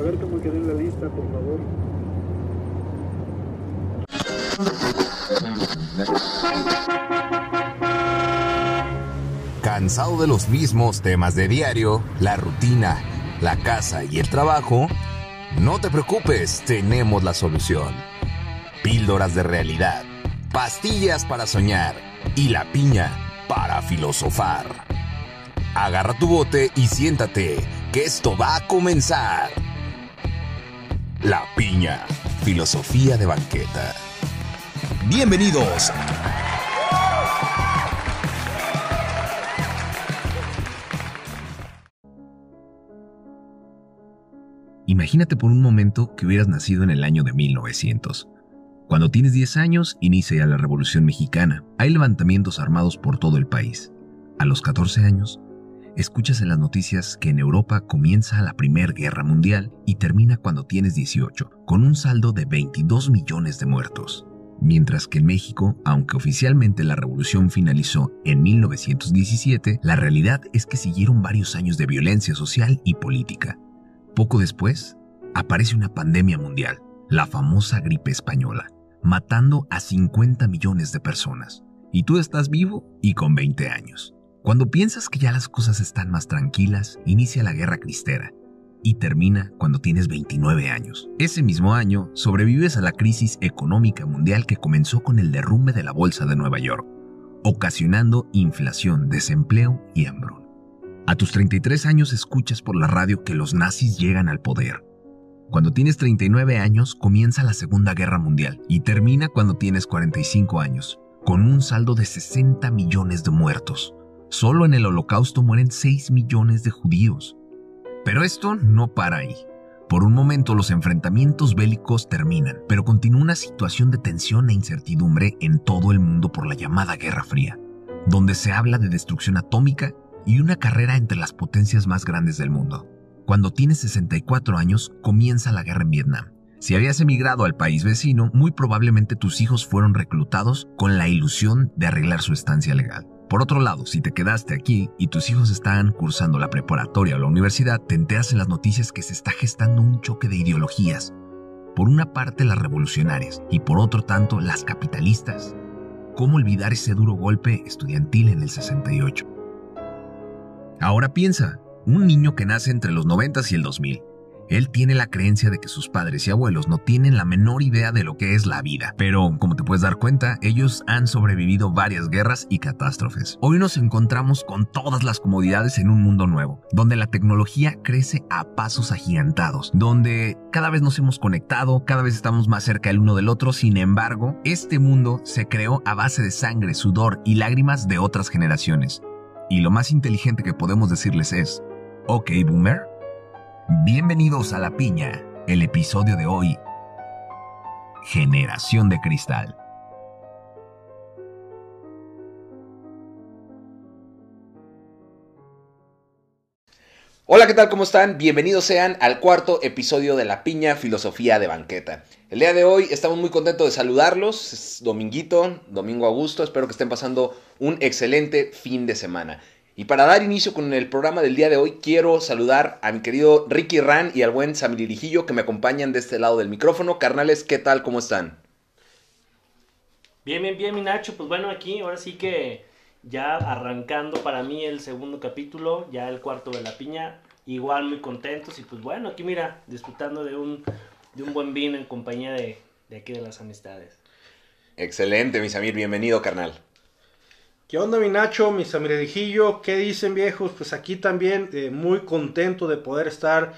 A ver cómo quedó en la lista, por favor. ¿Cansado de los mismos temas de diario, la rutina, la casa y el trabajo? No te preocupes, tenemos la solución. Píldoras de realidad, pastillas para soñar y la piña para filosofar. Agarra tu bote y siéntate, que esto va a comenzar. La piña, filosofía de banqueta. Bienvenidos. Imagínate por un momento que hubieras nacido en el año de 1900. Cuando tienes 10 años, inicia la Revolución Mexicana. Hay levantamientos armados por todo el país. A los 14 años, escuchas en las noticias que en Europa comienza la Primera Guerra Mundial y termina cuando tienes 18, con un saldo de 22 millones de muertos. Mientras que en México, aunque oficialmente la revolución finalizó en 1917, la realidad es que siguieron varios años de violencia social y política. Poco después, aparece una pandemia mundial, la famosa gripe española, matando a 50 millones de personas. Y tú estás vivo y con 20 años. Cuando piensas que ya las cosas están más tranquilas, inicia la guerra cristera y termina cuando tienes 29 años. Ese mismo año sobrevives a la crisis económica mundial que comenzó con el derrumbe de la Bolsa de Nueva York, ocasionando inflación, desempleo y hambruna. A tus 33 años escuchas por la radio que los nazis llegan al poder cuando tienes 39 años comienza la Segunda Guerra Mundial y termina cuando tienes 45 años, con un saldo de 60 millones de muertos. Solo en el Holocausto mueren 6 millones de judíos. Pero esto no para ahí. Por un momento los enfrentamientos bélicos terminan, pero continúa una situación de tensión e incertidumbre en todo el mundo por la llamada Guerra Fría, donde se habla de destrucción atómica y una carrera entre las potencias más grandes del mundo. Cuando tienes 64 años, comienza la guerra en Vietnam. Si habías emigrado al país vecino, muy probablemente tus hijos fueron reclutados con la ilusión de arreglar su estancia legal. Por otro lado, si te quedaste aquí y tus hijos están cursando la preparatoria o la universidad, te enteras en las noticias que se está gestando un choque de ideologías. Por una parte las revolucionarias y por otro tanto las capitalistas. ¿Cómo olvidar ese duro golpe estudiantil en el 68? Ahora piensa, un niño que nace entre los 90 y el 2000. Él tiene la creencia de que sus padres y abuelos no tienen la menor idea de lo que es la vida. Pero, como te puedes dar cuenta, ellos han sobrevivido varias guerras y catástrofes. Hoy nos encontramos con todas las comodidades en un mundo nuevo, donde la tecnología crece a pasos agigantados, donde cada vez nos hemos conectado, cada vez estamos más cerca el uno del otro, sin embargo, este mundo se creó a base de sangre, sudor y lágrimas de otras generaciones. Y lo más inteligente que podemos decirles es, Ok, Boomer. Bienvenidos a La Piña, el episodio de hoy. Generación de Cristal. Hola, ¿qué tal? ¿Cómo están? Bienvenidos sean al cuarto episodio de La Piña Filosofía de Banqueta. El día de hoy estamos muy contentos de saludarlos. Es dominguito, domingo a gusto. Espero que estén pasando un excelente fin de semana. Y para dar inicio con el programa del día de hoy, quiero saludar a mi querido Ricky Ran y al buen Samiririjillo que me acompañan de este lado del micrófono. Carnales, ¿qué tal? ¿Cómo están? Bien, bien, bien, mi Nacho. Pues bueno, aquí ahora sí que ya arrancando para mí el segundo capítulo, ya el cuarto de la piña. Igual muy contentos y pues bueno, aquí mira, disfrutando de un, de un buen vino en compañía de, de aquí de las amistades. Excelente, mi Samir, bienvenido, carnal. ¿Qué onda mi Nacho, mi Samiredijillo? ¿Qué dicen viejos? Pues aquí también eh, muy contento de poder estar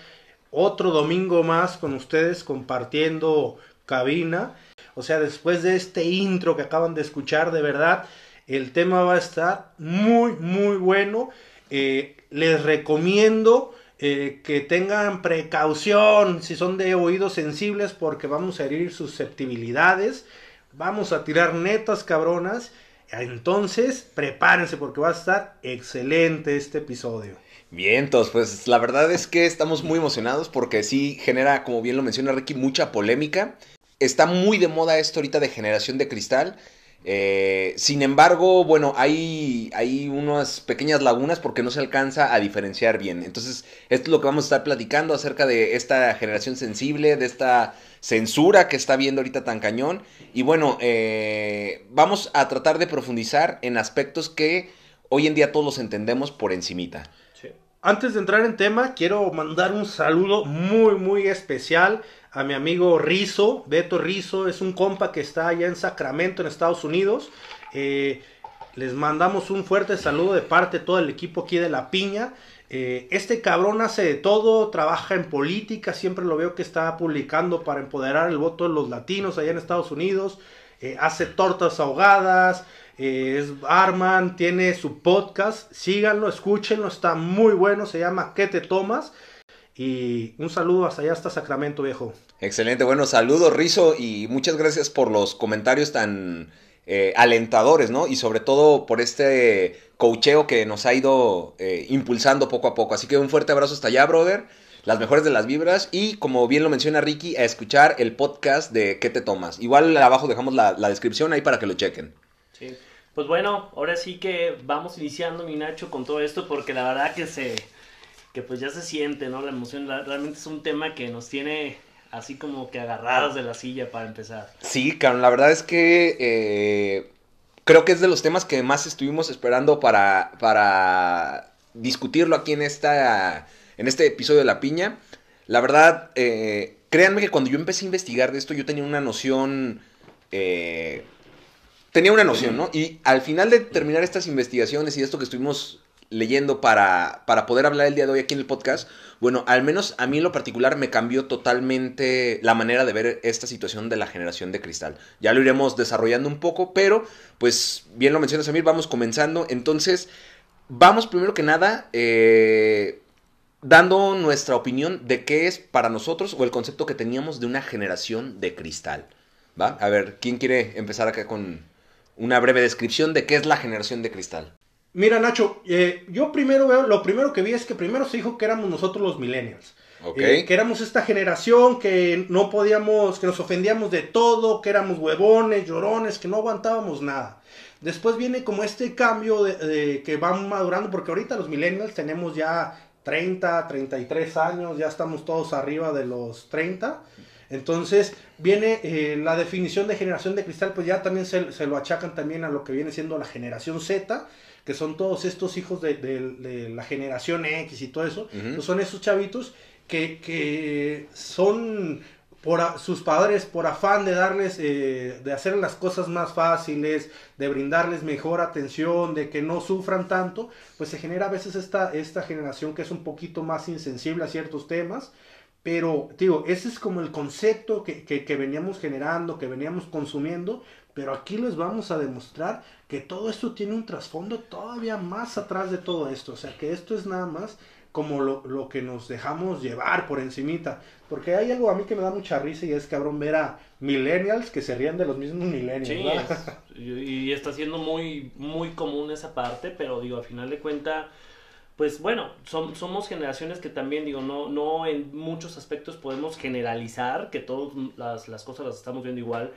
otro domingo más con ustedes compartiendo cabina. O sea, después de este intro que acaban de escuchar, de verdad, el tema va a estar muy, muy bueno. Eh, les recomiendo eh, que tengan precaución si son de oídos sensibles porque vamos a herir susceptibilidades. Vamos a tirar netas cabronas entonces, prepárense porque va a estar excelente este episodio. Bien, entonces, pues la verdad es que estamos muy emocionados porque sí genera, como bien lo menciona Ricky, mucha polémica. Está muy de moda esto ahorita de generación de cristal. Eh, sin embargo, bueno, hay, hay unas pequeñas lagunas porque no se alcanza a diferenciar bien. Entonces, esto es lo que vamos a estar platicando acerca de esta generación sensible, de esta censura que está viendo ahorita tan cañón. Y bueno, eh, vamos a tratar de profundizar en aspectos que hoy en día todos entendemos por encimita. Antes de entrar en tema, quiero mandar un saludo muy, muy especial a mi amigo Rizo. Beto Rizo es un compa que está allá en Sacramento, en Estados Unidos. Eh, les mandamos un fuerte saludo de parte de todo el equipo aquí de La Piña. Eh, este cabrón hace de todo, trabaja en política, siempre lo veo que está publicando para empoderar el voto de los latinos allá en Estados Unidos. Eh, hace tortas ahogadas, eh, es Arman, tiene su podcast, síganlo, escúchenlo, está muy bueno, se llama ¿Qué te tomas? Y un saludo hasta allá, hasta Sacramento, viejo. Excelente, bueno, saludos Rizo y muchas gracias por los comentarios tan eh, alentadores, ¿no? Y sobre todo por este cocheo que nos ha ido eh, impulsando poco a poco. Así que un fuerte abrazo hasta allá, brother. Las mejores de las vibras y como bien lo menciona Ricky, a escuchar el podcast de ¿Qué te tomas? Igual abajo dejamos la, descripción ahí para que lo chequen. Sí. Pues bueno, ahora sí que vamos iniciando, mi Nacho, con todo esto, porque la verdad que se, que pues ya se siente, ¿no? La emoción, realmente es un tema que nos tiene así como que agarrados de la silla para empezar. Sí, cabrón, la verdad es que eh, creo que es de los temas que más estuvimos esperando para, para discutirlo aquí en, esta, en este episodio de La Piña. La verdad, eh, créanme que cuando yo empecé a investigar de esto, yo tenía una noción... Eh, tenía una noción, ¿no? Y al final de terminar estas investigaciones y esto que estuvimos leyendo para, para poder hablar el día de hoy aquí en el podcast, bueno, al menos a mí en lo particular me cambió totalmente la manera de ver esta situación de la generación de cristal. Ya lo iremos desarrollando un poco, pero pues bien lo mencionas Samir, vamos comenzando. Entonces, vamos primero que nada eh, dando nuestra opinión de qué es para nosotros o el concepto que teníamos de una generación de cristal. ¿Va? A ver, ¿quién quiere empezar acá con, una breve descripción de qué es la generación de cristal. Mira, Nacho, eh, yo primero veo, lo primero que vi es que primero se dijo que éramos nosotros los millennials. Eh, que éramos esta generación que no podíamos, que nos ofendíamos de todo, que éramos huevones, llorones, que no aguantábamos nada. Después viene como este cambio de, que van madurando, porque ahorita los millennials tenemos ya 30, 33 años, ya estamos todos arriba de los 30. Entonces viene eh, la definición de generación de cristal, pues ya también se, lo achacan también a lo que viene siendo la generación Z, que son todos estos hijos de, la generación X y todo eso. pues son esos chavitos que, son por sus padres por afán de darles, eh, de hacer las cosas más fáciles, de brindarles mejor atención, de que no sufran tanto, pues se genera a veces esta, esta generación que es un poquito más insensible a ciertos temas pero, digo, ese es como el concepto que, que, veníamos generando, que veníamos consumiendo, pero aquí les vamos a demostrar que todo esto tiene un trasfondo todavía más atrás de todo esto. O sea, que esto es nada más como lo, lo, que nos dejamos llevar por encimita. Porque hay algo a mí que me da mucha risa y es cabrón ver a millennials que se rían de los mismos millennials. Sí, y está siendo muy, muy común esa parte, pero digo, al final de cuentas pues bueno, somos generaciones que también, digo, no, no en muchos aspectos podemos generalizar que todas las, cosas las estamos viendo igual,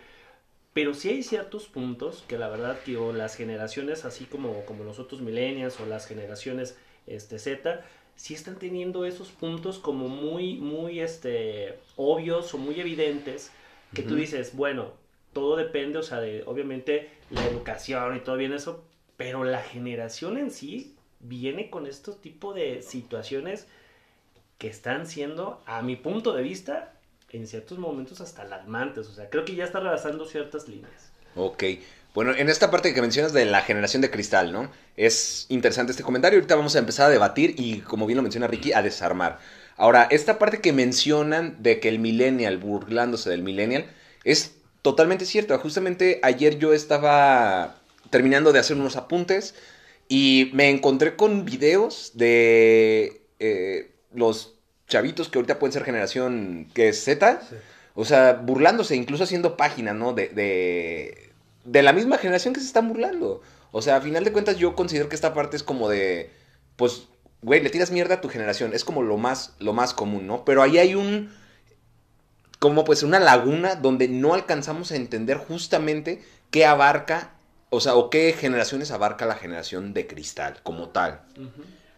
pero sí hay ciertos puntos que la verdad, que las generaciones, así como, como los otros millennials o las generaciones este, Z, sí están teniendo esos puntos como muy, muy este, obvios o muy evidentes, que tú dices, bueno, todo depende, o sea, de obviamente la educación y todo bien eso, pero la generación en sí viene con estos tipo de situaciones que están siendo, a mi punto de vista, en ciertos momentos hasta alarmantes. O sea, creo que ya está rebasando ciertas líneas. Ok. Bueno, en esta parte que mencionas de la generación de cristal, ¿no? Es interesante este comentario. Ahorita vamos a empezar a debatir y, como bien lo menciona Ricky, a desarmar. Ahora, esta parte que mencionan de que el millennial, burlándose del millennial, es totalmente cierto. Justamente ayer yo estaba terminando de hacer unos apuntes y me encontré con videos de eh, los chavitos que ahorita pueden ser generación que es Z. O sea, burlándose, incluso haciendo páginas, ¿no? De, de, de, la misma generación que se están burlando. O sea, a final de cuentas yo considero que esta parte es como de, pues, güey, le tiras mierda a tu generación. Es como lo más, lo más común, ¿no? Pero ahí hay un, como pues una laguna donde no alcanzamos a entender justamente qué abarca o sea, o qué generaciones abarca la generación de cristal como tal.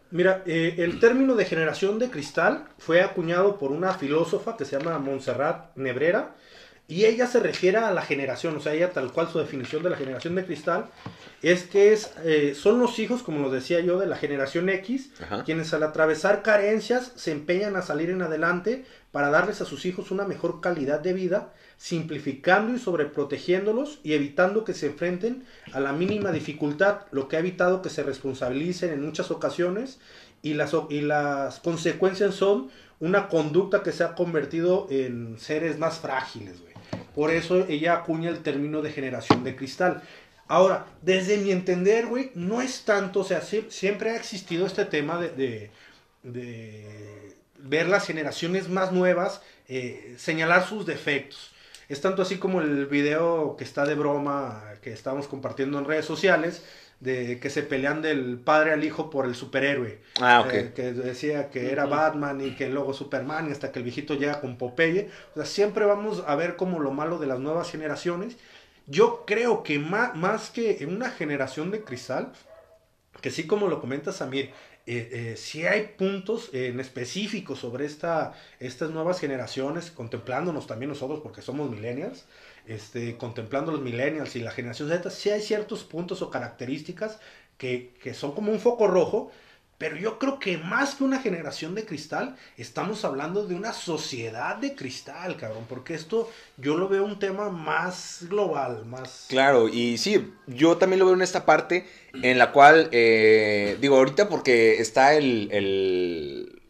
Mira, eh, el término de generación de cristal fue acuñado por una filósofa que se llama Montserrat Nebrera y ella se refiere a la generación, o sea, ella tal cual su definición de la generación de cristal es que es, eh, son los hijos, como lo decía yo, de la generación X, quienes al atravesar carencias se empeñan a salir en adelante para darles a sus hijos una mejor calidad de vida, simplificando y sobreprotegiéndolos y evitando que se enfrenten a la mínima dificultad, lo que ha evitado que se responsabilicen en muchas ocasiones y las, y las consecuencias son una conducta que se ha convertido en seres más frágiles, güey. Por eso ella acuña el término de generación de cristal. Ahora, desde mi entender, güey, no es tanto, o sea, siempre ha existido este tema de, de, ver las generaciones más nuevas, eh, señalar sus defectos. Es tanto así como el video que está de broma que estamos compartiendo en redes sociales, de que se pelean del padre al hijo por el superhéroe. Ah, ok. Eh, que decía que era Batman y que luego Superman y hasta que el viejito llega con Popeye. O sea, siempre vamos a ver como lo malo de las nuevas generaciones. Yo creo que más, más que en una generación de cristal, que sí como lo comenta Samir, eh, eh, sí hay puntos en específico sobre esta, estas nuevas generaciones, contemplándonos también nosotros porque somos millennials, este, contemplando los millennials y la generación Z, sí hay ciertos puntos o características que, que son como un foco rojo, pero yo creo que más que una generación de cristal, estamos hablando de una sociedad de cristal, cabrón, porque esto yo lo veo un tema más global, más... Claro, y sí, yo también lo veo en esta parte en la cual, eh, digo, ahorita porque está el, el,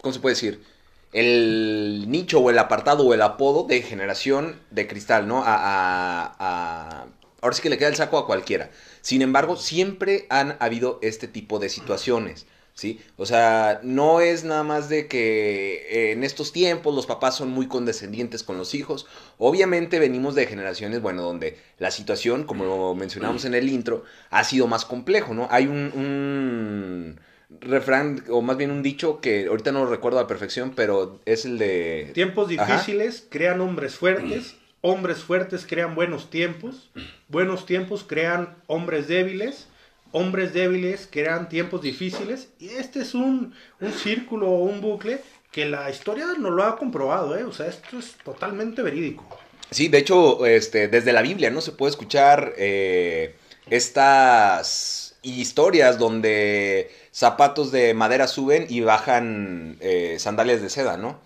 ¿cómo se puede decir? El nicho o el apartado o el apodo de generación de cristal, ¿no? A, a, a ahora sí que le queda el saco a cualquiera. Sin embargo, siempre han habido este tipo de situaciones. ¿Sí? O sea, no es nada más de que eh, en estos tiempos los papás son muy condescendientes con los hijos. Obviamente venimos de generaciones, bueno, donde la situación, como lo mencionamos en el intro, ha sido más complejo, ¿no? Hay un, un refrán, o más bien un dicho que ahorita no lo recuerdo a la perfección, pero es el de... Tiempos difíciles crean hombres fuertes hombres fuertes crean buenos tiempos, buenos tiempos crean hombres débiles, hombres débiles crean tiempos difíciles, y este es un, un círculo o un bucle que la historia no lo ha comprobado, ¿eh? o sea, esto es totalmente verídico. Sí, de hecho, este, desde la Biblia, ¿no? Se puede escuchar eh, estas historias donde zapatos de madera suben y bajan eh, sandalias de seda, ¿no?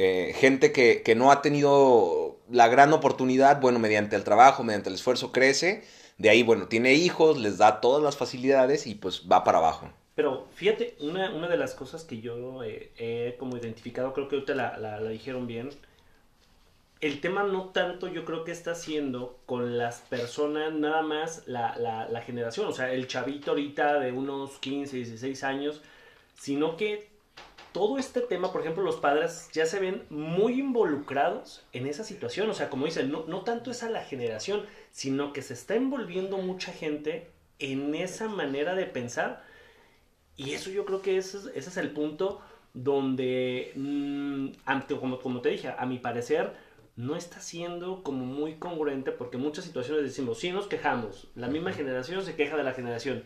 Eh, gente que, que, no ha tenido la gran oportunidad, bueno, mediante el trabajo, mediante el esfuerzo crece, de ahí, bueno, tiene hijos, les da todas las facilidades y pues va para abajo. Pero fíjate, una, una de las cosas que yo he como identificado, creo que ahorita la, la, dijeron bien, el tema no tanto yo creo que está haciendo con las personas, nada más la, la, la generación, o sea, el chavito ahorita de unos 15, 16 años, sino que todo este tema, por ejemplo, los padres ya se ven muy involucrados en esa situación. O sea, como dicen, no, no tanto es a la generación, sino que se está envolviendo mucha gente en esa manera de pensar. Y eso yo creo que ese, ese es el punto donde, mm, como, como te dije, a mi parecer, no está siendo como muy congruente porque en muchas situaciones decimos, sí nos quejamos, la misma generación se queja de la generación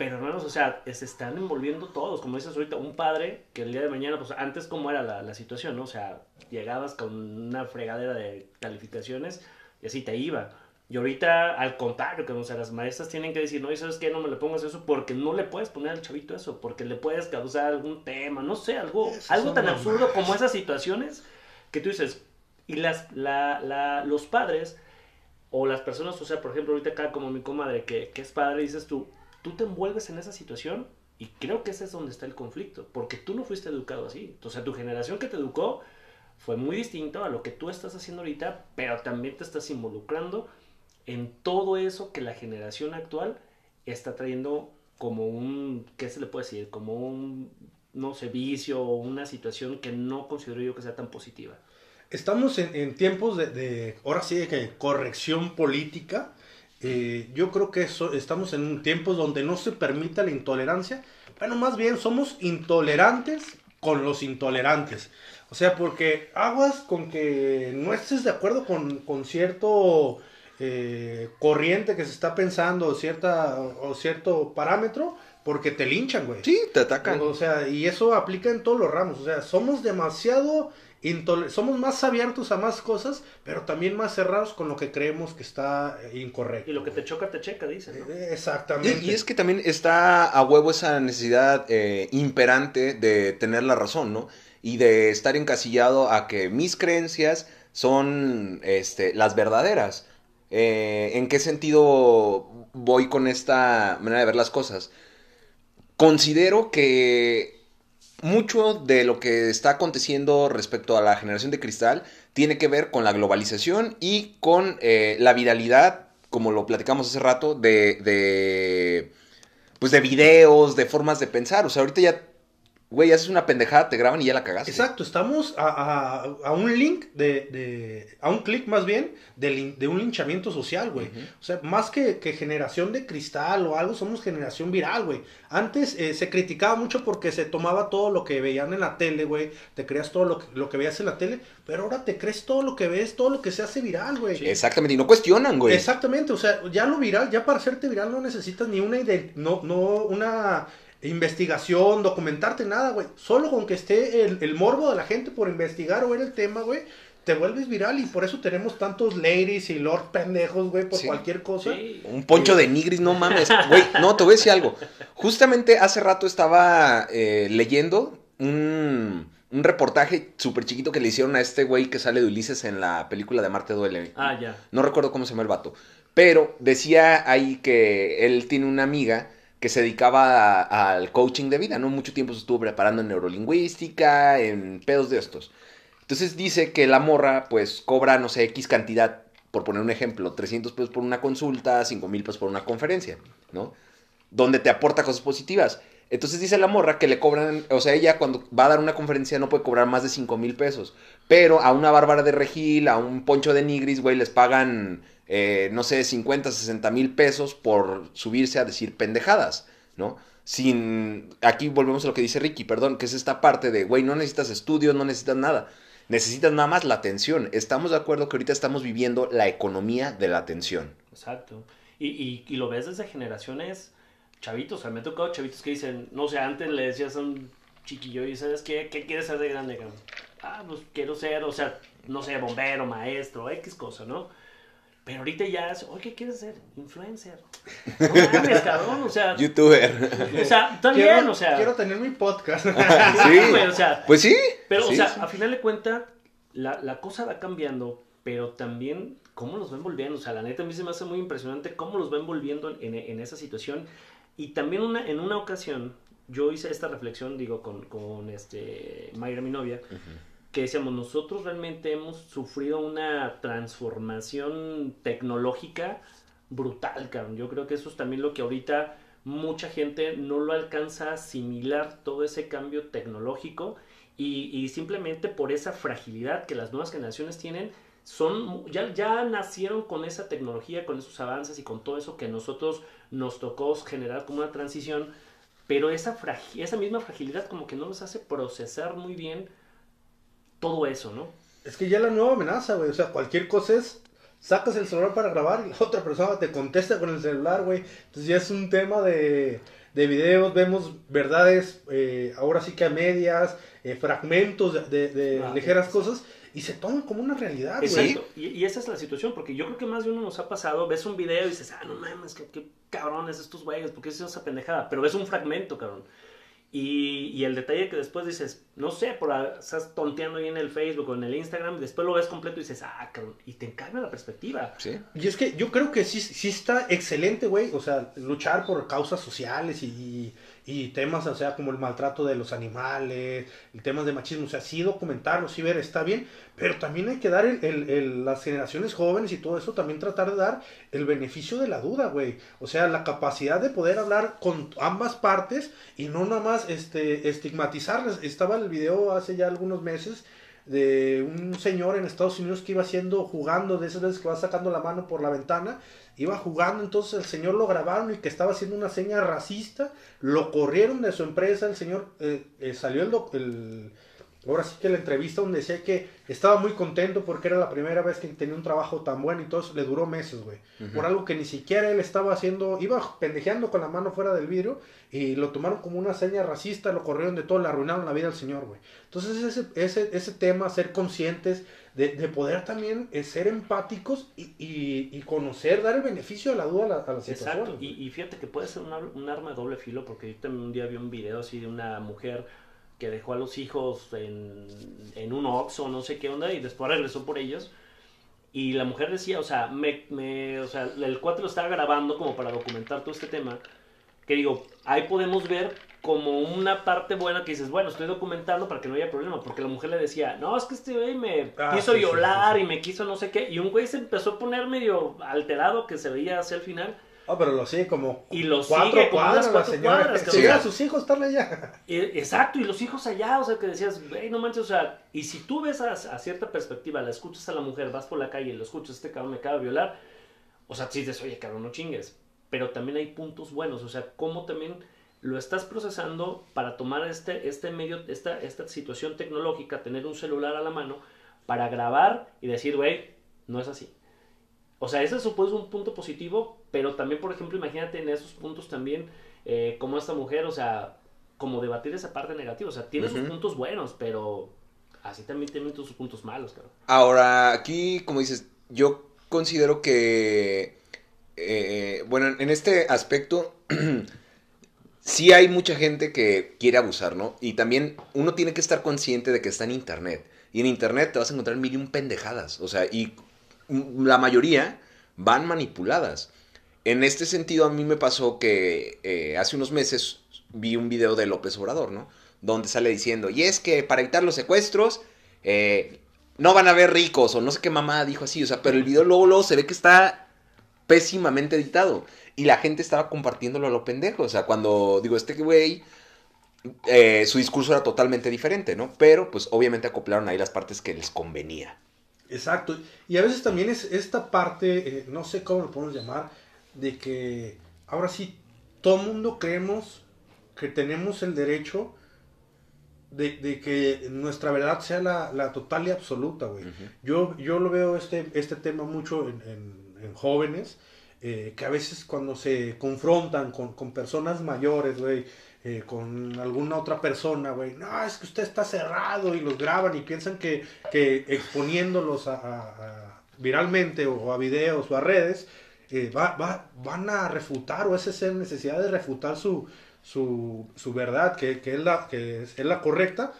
pero hermanos, o sea, se están envolviendo todos, como dices ahorita, un padre que el día de mañana, pues antes cómo era la, la situación, ¿no? O sea, llegabas con una fregadera de calificaciones y así te iba. Y ahorita, al contrario, que o sea, las maestras tienen que decir, no, ¿y sabes qué? No me le pongas eso porque no le puedes poner al chavito eso, porque le puedes causar algún tema, no sé, algo, algo tan absurdo como esas situaciones que tú dices, y las, la, la, los padres o las personas, o sea, por ejemplo, ahorita acá como mi comadre, que, que es padre, dices tú, tú te envuelves en esa situación y creo que ese es donde está el conflicto, porque tú no fuiste educado así. Sea, tu generación que te educó fue muy distinto a lo que tú estás haciendo ahorita, pero también te estás involucrando en todo eso que la generación actual está trayendo como un, ¿qué se le puede decir? Como un, no sé, vicio o una situación que no considero yo que sea tan positiva. Estamos en, tiempos de, de, ahora sí, de corrección política eh, yo creo que eso, estamos en tiempos donde no se permite la intolerancia. Bueno, más bien somos intolerantes con los intolerantes. O sea, porque aguas con que no estés de acuerdo con, con cierto eh, corriente que se está pensando o, cierta, o cierto parámetro, porque te linchan, güey. Sí, te atacan. O sea, y eso aplica en todos los ramos. O sea, somos demasiado somos más abiertos a más cosas, pero también más cerrados con lo que creemos que está eh, incorrecto. Y lo que te choca, te checa, dicen. ¿no? Eh, Y, Exactamente. y es que también está a huevo esa necesidad eh, imperante de tener la razón, ¿no? Y de estar encasillado a que mis creencias son este, las verdaderas. Eh, ¿En qué sentido voy con esta manera de ver las cosas? Considero que mucho de lo que está aconteciendo respecto a la generación de cristal tiene que ver con la globalización y con eh, la viralidad, como lo platicamos hace rato, de, de, pues de videos, de formas de pensar. O sea, ahorita ya, güey, haces una pendejada, te graban y ya la cagaste. Exacto, estamos a, a- a un link de, de- a un clic más bien de, un linchamiento social, güey. O sea, más que, que generación de cristal o algo, somos generación viral, güey. Antes eh, se criticaba mucho porque se tomaba todo lo que veían en la tele, güey. Te creas todo lo que, lo que veías en la tele, pero ahora te crees todo lo que ves, todo lo que se hace viral, güey. Exactamente, y no cuestionan, güey. Exactamente, o sea, ya lo viral, ya para hacerte viral no necesitas ni una ide- no, no una investigación, documentarte, nada, güey. Solo con que esté el, el morbo de la gente por investigar o ver el tema, güey, te vuelves viral y por eso tenemos tantos ladies y lord pendejos, güey, por Sí. cualquier cosa. Sí. Un poncho de nigris, no mames. Güey, no, te voy a decir algo. Justamente hace rato estaba eh, leyendo un, un reportaje súper chiquito que le hicieron a este güey que sale de Ulises en la película de Marte Duele. Ah, ya. No recuerdo cómo se llama el vato. Pero decía ahí que él tiene una amiga que se dedicaba al coaching de vida, ¿no? Mucho tiempo se estuvo preparando en neurolingüística, en pedos de estos. Entonces dice que la morra, pues, cobra, no sé, X cantidad, por poner un ejemplo, 300 pesos por una consulta, 5 mil pesos por una conferencia, ¿no? Donde te aporta cosas positivas. Entonces dice la morra que le cobran, o sea, ella cuando va a dar una conferencia no puede cobrar más de 5 mil pesos. Pero a una Bárbara de Regil, a un Poncho de Nigris, güey, les pagan, eh, no sé, 50, 60 mil pesos por subirse a decir pendejadas, ¿no? Sin, aquí volvemos a lo que dice Ricky, perdón, que es esta parte de, güey, no necesitas estudios, no necesitas nada. Necesitas nada más la atención. Estamos de acuerdo que ahorita estamos viviendo la economía de la atención. Exacto. Y, y, lo ves desde generaciones chavitos. O sea, me ha tocado chavitos que dicen, no sé, antes le decías a un chiquillo y sabes qué, qué quieres ser de grande? Ah, pues quiero ser, o sea, no sé, bombero, maestro, X cosa, ¿no? Pero ahorita ya es, oye, ¿qué quieres ser? Influencer. No mames, cabrón, o sea, Youtuber. o sea, está Quiero, bien, o sea. quiero tener mi podcast. Sí, güey, o sea, Pues sí. pero, sí, o sea, sí. a final de cuentas, la, la cosa va cambiando, pero también cómo los va envolviendo. O sea, la neta a mí se me hace muy impresionante cómo los va envolviendo en, en esa situación. Y también una, en una ocasión, yo hice esta reflexión, digo, con, con este, Mayra, mi novia, que decíamos, nosotros realmente hemos sufrido una transformación tecnológica brutal, cabrón. Yo creo que eso es también lo que ahorita mucha gente no lo alcanza a asimilar todo ese cambio tecnológico y, simplemente por esa fragilidad que las nuevas generaciones tienen, son, ya, ya nacieron con esa tecnología, con esos avances y con todo eso que nosotros nos tocó generar como una transición, pero esa, esa misma fragilidad como que no nos hace procesar muy bien todo eso, ¿no? Es que ya la nueva amenaza, güey. O sea, cualquier cosa es. Sacas el celular para grabar y la otra persona te contesta con el celular, güey. Entonces ya es un tema de, de videos. Vemos verdades, eh, ahora sí que a medias, eh, fragmentos de, de- Ah, ligeras sí. cosas y se toman como una realidad, güey. Exacto. Y, y esa es la situación, porque yo creo que más de uno nos ha pasado, ves un video y dices, ah, no mames, qué, qué cabrones estos güeyes, ¿por qué hicieron esa pendejada? Pero ves un fragmento, cabrón. Y, y el detalle que después dices, no sé, por estás tonteando ahí en el Facebook o en el Instagram, y después lo ves completo y dices, ah, cabrón, y te cambia la perspectiva. Sí. Y es que yo creo que sí, sí está excelente, güey. O sea, luchar por causas sociales y, y- y temas, o sea, como el maltrato de los animales, el temas de machismo. O sea, sí documentarlo, sí ver, está bien. Pero también hay que dar el, el- el- las generaciones jóvenes y todo eso, también tratar de dar el beneficio de la duda, güey. O sea, la capacidad de poder hablar con ambas partes y no nada más este, estigmatizarles. Estaba el video hace ya algunos meses de un señor en Estados Unidos que iba haciendo, jugando, de esas veces que va sacando la mano por la ventana, iba jugando, entonces el señor lo grabaron y que estaba haciendo una seña racista, lo corrieron de su empresa, el señor eh, eh, salió el, el, ahora sí que la entrevista donde decía que estaba muy contento porque era la primera vez que tenía un trabajo tan bueno y todo eso le duró meses, güey. Por algo que ni siquiera él estaba haciendo, iba pendejeando con la mano fuera del vidrio y lo tomaron como una seña racista, lo corrieron de todo, le arruinaron la vida al señor, güey. Entonces ese, ese, ese tema, ser conscientes de, de poder también eh, ser empáticos y, y, conocer, dar el beneficio de la duda a la, a situación. Exacto, y, fíjate que puede ser un, arma de doble filo porque yo un día vi un video así de una mujer que dejó a los hijos en, en un Oxxo, no sé qué onda, y después regresó por ellos. Y la mujer decía, o sea, me, me, o sea, el cuate lo estaba grabando como para documentar todo este tema. Que digo, ahí podemos ver como una parte buena que dices, bueno, estoy documentando para que no haya problema. Porque la mujer le decía, no, es que este güey me ah, quiso sí, violar sí, sí, y me quiso no sé qué. Y un güey se empezó a poner medio alterado que se veía hacia el final. Ah, pero lo sigue como y lo cuatro sigue cuadras, como cuatro la cuadras, que sigue a sus hijos, estarle allá. Exacto, y los hijos allá, o sea, que decías, güey, no manches, o sea, y si tú ves a, a, cierta perspectiva, la escuchas a la mujer, vas por la calle y lo escuchas, este cabrón me acaba de violar, o sea, si dices, oye, cabrón, no chingues. Pero también hay puntos buenos, o sea, cómo también lo estás procesando para tomar este, este medio, esta, esta situación tecnológica, tener un celular a la mano, para grabar y decir, güey, no es así. O sea, ese supone un punto positivo, pero también, por ejemplo, imagínate en esos puntos también, eh, como esta mujer, o sea, como debatir esa parte negativa. O sea, tiene uh -huh. sus puntos buenos, pero así también tiene sus puntos malos, claro. Ahora, aquí, como dices, yo considero que, eh, bueno, en este aspecto, sí hay mucha gente que quiere abusar, ¿no? Y también uno tiene que estar consciente de que está en Internet. Y en Internet te vas a encontrar mil y un pendejadas. O sea, y la mayoría van manipuladas. En este sentido, a mí me pasó que eh, hace unos meses vi un video de López Obrador, ¿no? Donde sale diciendo, y es que para evitar los secuestros, eh, no van a haber ricos, o no sé qué mamá dijo así, o sea, pero el video luego, luego se ve que está pésimamente editado. Y la gente estaba compartiéndolo a lo pendejo. O sea, cuando digo, este güey, eh, su discurso era totalmente diferente, ¿no? Pero, pues, obviamente acoplaron ahí las partes que les convenía. Exacto. Y a veces también es esta parte, eh, no sé cómo lo podemos llamar, de que ahora sí, todo mundo creemos que tenemos el derecho de, de que nuestra verdad sea la, la total y absoluta, güey. Uh -huh. yo, yo lo veo este, este tema mucho en, en, en jóvenes, eh, que a veces cuando se confrontan con, con personas mayores, güey, eh, con alguna otra persona, güey, no, es que usted está cerrado y los graban y piensan que, que exponiéndolos a, viralmente o a videos o a redes, eh, va, va, van a refutar o esa es necesidad de refutar su, su, su verdad, que, que, es la, que es la correcta.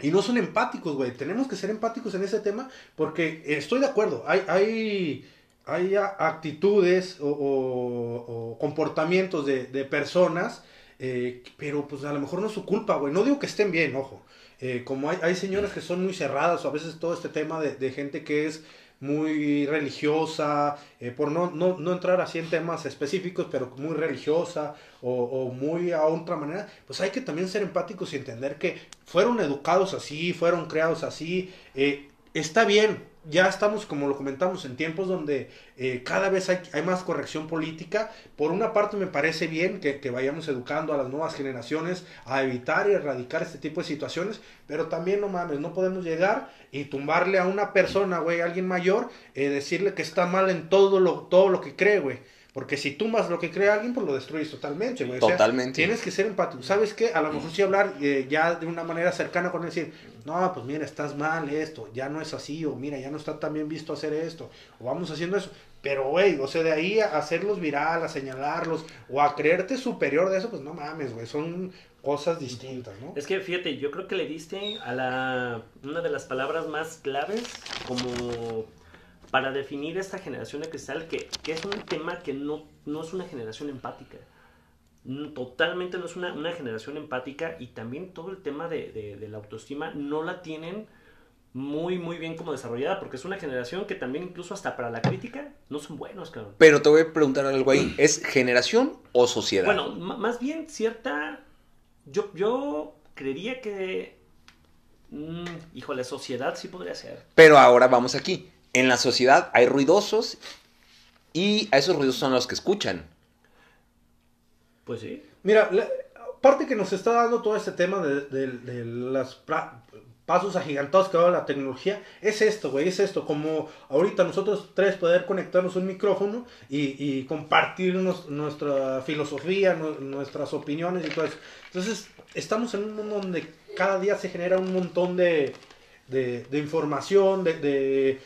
Y no son empáticos, güey. Tenemos que ser empáticos en ese tema porque estoy de acuerdo. Hay, hay, hay actitudes o, comportamientos de, personas, eh, pero pues a lo mejor no es su culpa, güey. No digo que estén bien, ojo. Eh, como hay, hay señoras que son muy cerradas o a veces todo este tema de, gente que es muy religiosa, eh, por no, no, entrar así en temas específicos, pero muy religiosa o, muy a otra manera, pues hay que también ser empáticos y entender que fueron educados así, fueron creados así, está bien, ya estamos, como lo comentamos, en tiempos donde eh, cada vez hay, hay, más corrección política. Por una parte me parece bien que, vayamos educando a las nuevas generaciones a evitar y erradicar este tipo de situaciones, pero también no mames, no podemos llegar y tumbarle a una persona, güey, a alguien mayor, eh, decirle que está mal en todo lo, todo lo que cree, güey. Porque si tumbas lo que cree alguien, pues lo destruyes totalmente, güey. Totalmente. O sea, tienes que ser empático. ¿Sabes qué? A lo mejor sí hablar eh, ya de una manera cercana con él, decir, no, pues mira, estás mal esto, ya no es así, o mira, ya no está tan bien visto hacer esto, o vamos haciendo eso. Pero, güey, o sea, de ahí a hacerlos viral, a señalarlos, o a creerte superior de eso, pues no mames, güey, son cosas distintas, ¿no? Es que fíjate, yo creo que le diste a la una de las palabras más claves como para definir esta generación de cristal, que, que es un tema que no, no es una generación empática. Totalmente no es una, una generación empática y también todo el tema de, de, de, la autoestima no la tienen muy, muy bien como desarrollada, porque es una generación que también incluso hasta para la crítica no son buenos, cabrón. Pero te voy a preguntar algo ahí, ¿es generación o sociedad? Bueno, más bien cierta, yo, yo creería que, mmm, híjole, sociedad sí podría ser. Pero ahora vamos aquí, en la sociedad hay ruidosos y a esos ruidosos son los que escuchan. Pues sí. Mira, la, parte que nos está dando todo este tema de, de, de los pasos agigantados que va la tecnología, es esto, güey, es esto, como ahorita nosotros tres poder conectarnos un micrófono y, y compartirnos nuestra filosofía, nuestras opiniones y todo eso. Entonces, estamos en un mundo donde cada día se genera un montón de, de, de información, de,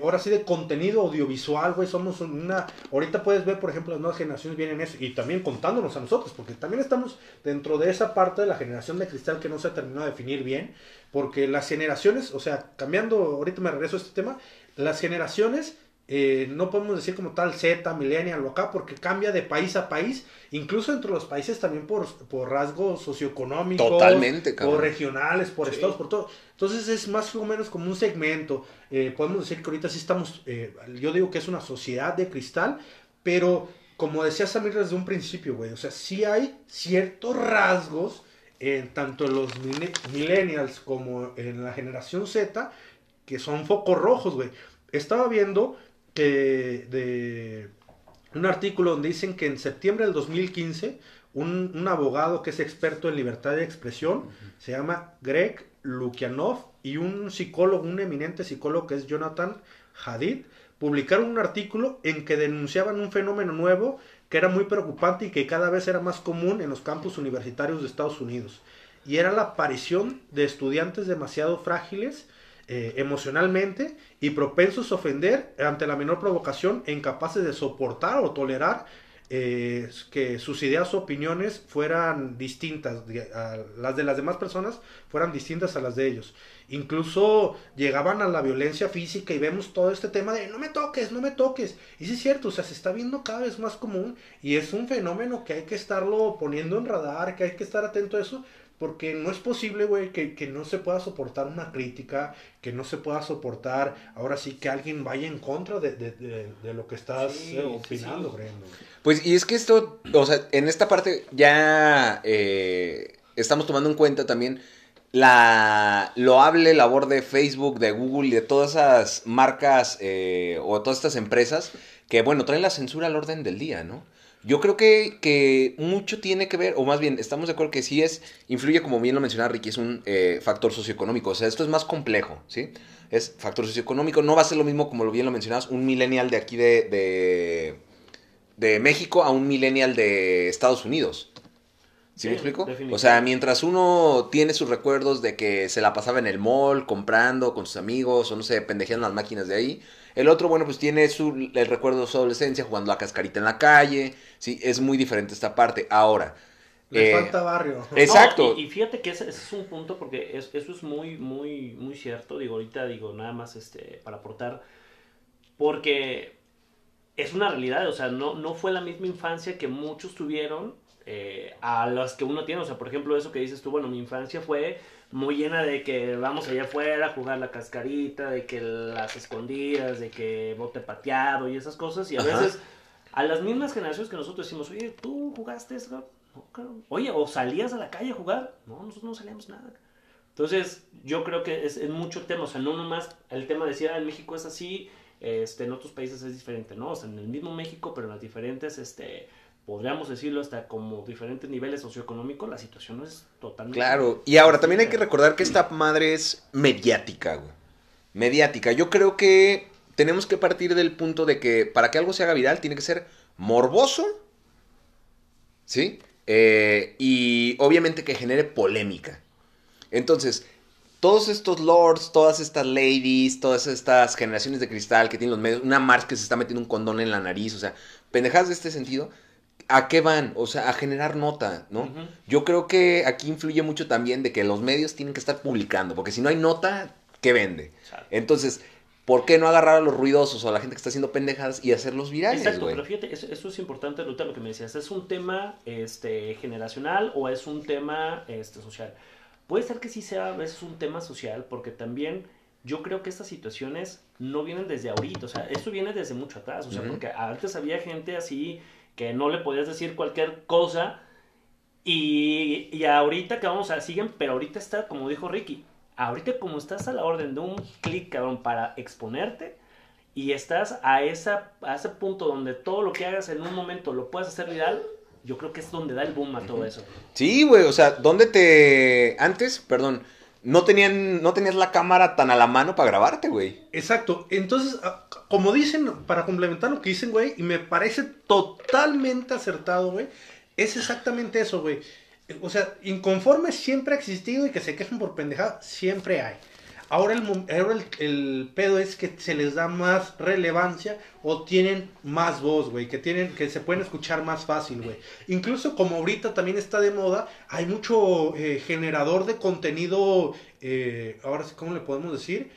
ahora sí de contenido audiovisual, güey, somos una ahorita puedes ver, por ejemplo, las nuevas generaciones vienen eso y también contándonos a nosotros, porque también estamos dentro de esa parte de la generación de cristal que no se ha terminado de definir bien, porque las generaciones, o sea, cambiando, ahorita me regreso a este tema, las generaciones eh, no podemos decir como tal Z, millennial o acá, porque cambia de país a país, incluso entre los países también por, por rasgos socioeconómicos, Totalmente, por regionales, por estados, por todo. Entonces es más o menos como un segmento. Eh, podemos decir que ahorita sí estamos, eh, yo digo que es una sociedad de cristal, pero como decía Samir desde un principio, güey, o sea, sí hay ciertos rasgos, en tanto en los millennials como en la generación Z, que son focos rojos, güey. Estaba viendo que de un artículo donde dicen que en septiembre del 2015 un, un abogado que es experto en libertad de expresión se llama Greg Lukianov y un psicólogo, un eminente psicólogo que es Jonathan Hadid, publicaron un artículo en que denunciaban un fenómeno nuevo que era muy preocupante y que cada vez era más común en los campus universitarios de Estados Unidos. Y era la aparición de estudiantes demasiado frágiles eh, emocionalmente y propensos a ofender ante la menor provocación e incapaces de soportar o tolerar eh, que sus ideas o opiniones fueran distintas, a las de las demás personas fueran distintas a las de ellos. Incluso llegaban a la violencia física y vemos todo este tema de no me toques, no me toques. Y sí es cierto, o sea, se está viendo cada vez más común y es un fenómeno que hay que estarlo poniendo en radar, que hay que estar atento a eso, porque no es posible, güey, que, que, no se pueda soportar una crítica, que no se pueda soportar, ahora sí, que alguien vaya en contra de, de, de, lo que estás eh, opinando, sí, Pues, y es que esto, o sea, en esta parte ya eh, estamos tomando en cuenta también la loable labor de Facebook, de Google y de todas esas marcas eh, o todas estas empresas que, bueno, traen la censura al orden del día, ¿no? Yo creo que, que, mucho tiene que ver, o más bien, estamos de acuerdo que sí es, influye, como bien lo mencionaba Ricky, es un eh, factor socioeconómico. O sea, esto es más complejo, ¿sí? Es factor socioeconómico. No va a ser lo mismo, como bien lo mencionabas, un millennial de aquí de, de, de México a un millennial de Estados Unidos. ¿Sí, me explico? O sea, mientras uno tiene sus recuerdos de que se la pasaba en el mall, comprando con sus amigos, o no sé, pendejeando las máquinas de ahí, el otro, bueno, pues tiene su, el recuerdo de su adolescencia jugando a cascarita en la calle. Sí, es muy diferente esta parte. Ahora. Le eh, falta barrio. Exacto. No, y, y, fíjate que ese, ese, es un punto porque es, eso es muy, muy, muy cierto. Digo, ahorita digo nada más este, para aportar. Porque es una realidad. O sea, no, no fue la misma infancia que muchos tuvieron eh, a las que uno tiene. O sea, por ejemplo, eso que dices tú, bueno, mi infancia fue muy llena de que vamos allá afuera a jugar la cascarita, de que las escondidas, de que bote pateado y esas cosas. Y a Ajá. veces a las mismas generaciones que nosotros decimos, oye, ¿tú jugaste eso? No. Oye, ¿o salías a la calle a jugar? No, nosotros no salíamos nada. Entonces, yo creo que es, es mucho tema, o sea, no nomás el tema de decir, ah, en México es así, este, en otros países es diferente, ¿no? O sea, en el mismo México, pero en las diferentes, este, podríamos decirlo hasta como diferentes niveles socioeconómicos, la situación no es totalmente... Claro, y ahora también hay que recordar que esta madre es mediática, güey. Mediática. Yo creo que tenemos que partir del punto de que para que algo se haga viral tiene que ser morboso, ¿sí? Eh, y obviamente que genere polémica. Entonces, todos estos lords, todas estas ladies, todas estas generaciones de cristal que tienen los medios, una Mars que se está metiendo un condón en la nariz, o sea, pendejadas de este sentido, ¿A qué van? O sea, a generar nota, ¿no? Uh -huh. Yo creo que aquí influye mucho también de que los medios tienen que estar publicando, porque si no hay nota, ¿qué vende? Entonces, ¿por qué no agarrar a los ruidosos o a la gente que está haciendo pendejadas y hacerlos virales, Exacto, güey? pero fíjate, eso, eso, es importante, ahorita lo que me decías, ¿es un tema este, generacional o es un tema este, social? Puede ser que sí sea a veces un tema social, porque también yo creo que estas situaciones no vienen desde ahorita, o sea, esto viene desde mucho atrás, o sea, uh -huh. porque antes había gente así que no le podías decir cualquier cosa. Y, y ahorita que vamos a siguen, pero ahorita está, como dijo Ricky, ahorita como estás a la orden de un clic, cabrón, para exponerte, y estás a, esa, a ese punto donde todo lo que hagas en un momento lo puedes hacer viral, yo creo que es donde da el boom a todo eso. Sí, güey, o sea, ¿dónde te... Antes, perdón, no, tenían, no tenías la cámara tan a la mano para grabarte, güey. Exacto. Entonces, ah, como dicen, para complementar lo que dicen, güey, y me parece totalmente acertado, güey, es exactamente eso, güey. O sea, inconformes siempre ha existido y que se quejen por pendejada, siempre hay. Ahora, el, ahora el, pedo es que se les da más relevancia o tienen más voz, güey, que tienen que se pueden escuchar más fácil, güey. Incluso como ahorita también está de moda, hay mucho eh, generador de contenido, eh, ahora sí, ¿cómo le podemos decir?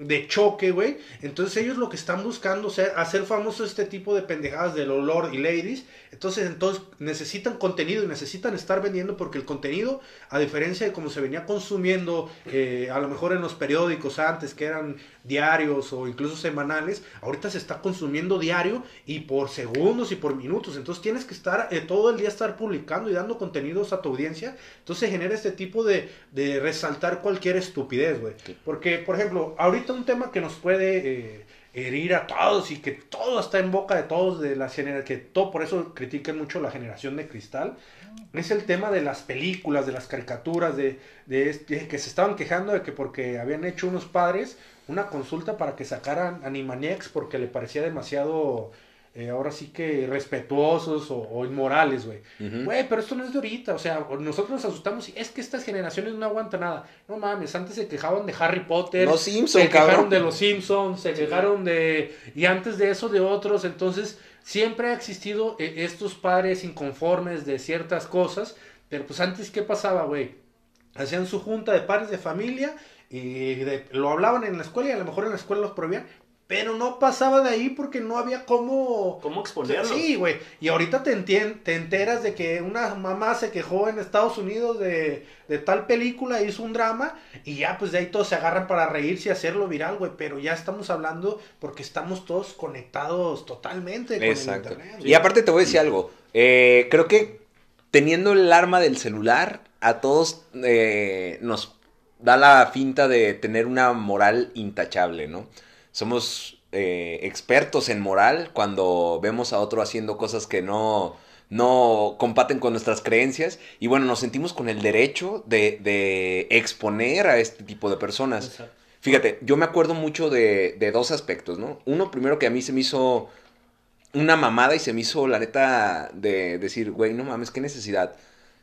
De choque, güey. Entonces ellos lo que están buscando es hacer famoso este tipo de pendejadas del olor y ladies. Entonces, entonces necesitan contenido y necesitan estar vendiendo porque el contenido, a diferencia de como se venía consumiendo eh, a lo mejor en los periódicos antes, que eran diarios o incluso semanales, ahorita se está consumiendo diario y por segundos y por minutos. Entonces tienes que estar eh, todo el día estar publicando y dando contenidos a tu audiencia. Entonces genera este tipo de, de resaltar cualquier estupidez, güey. Porque, por ejemplo, ahorita un tema que nos puede... Eh, herir a todos y que todo está en boca de todos de la que todo por eso critican mucho la generación de cristal, es el tema de las películas, de las caricaturas, de, de, que se estaban quejando de que porque habían hecho unos padres una consulta para que sacaran Animaniacs porque le parecía demasiado, eh, ahora sí que respetuosos o, inmorales, güey. Güey, pero esto no es de ahorita, o sea, nosotros nos asustamos y es que estas generaciones no aguantan nada. No mames, antes se quejaban de Harry Potter, los Simpsons, se quejaron de los Simpsons, se quejaron de, y antes de eso de otros, entonces siempre ha existido eh, estos padres inconformes de ciertas cosas, pero pues antes, ¿qué pasaba, güey? Hacían su junta de padres de familia y lo hablaban en la escuela y a lo mejor en la escuela los prohibían, pero no pasaba de ahí porque no había cómo... ¿Cómo exponerlo? Sí, güey. Y ahorita te, te enteras de que una mamá se quejó en Estados Unidos de, de, tal película, hizo un drama, y ya pues de ahí todos se agarran para reírse y hacerlo viral, güey. Pero ya estamos hablando porque estamos todos conectados totalmente con Exacto. el internet. Y aparte te voy a decir algo. Eh, creo que teniendo el arma del celular, a todos eh, nos da la finta de tener una moral intachable, ¿no? Somos eh, expertos en moral cuando vemos a otro haciendo cosas que no, no compaten con nuestras creencias y bueno, nos sentimos con el derecho de, de exponer a este tipo de personas. Fíjate, yo me acuerdo mucho de, de dos aspectos, ¿no? Uno, primero que a mí se me hizo una mamada y se me hizo la neta de decir, güey, no mames, qué necesidad.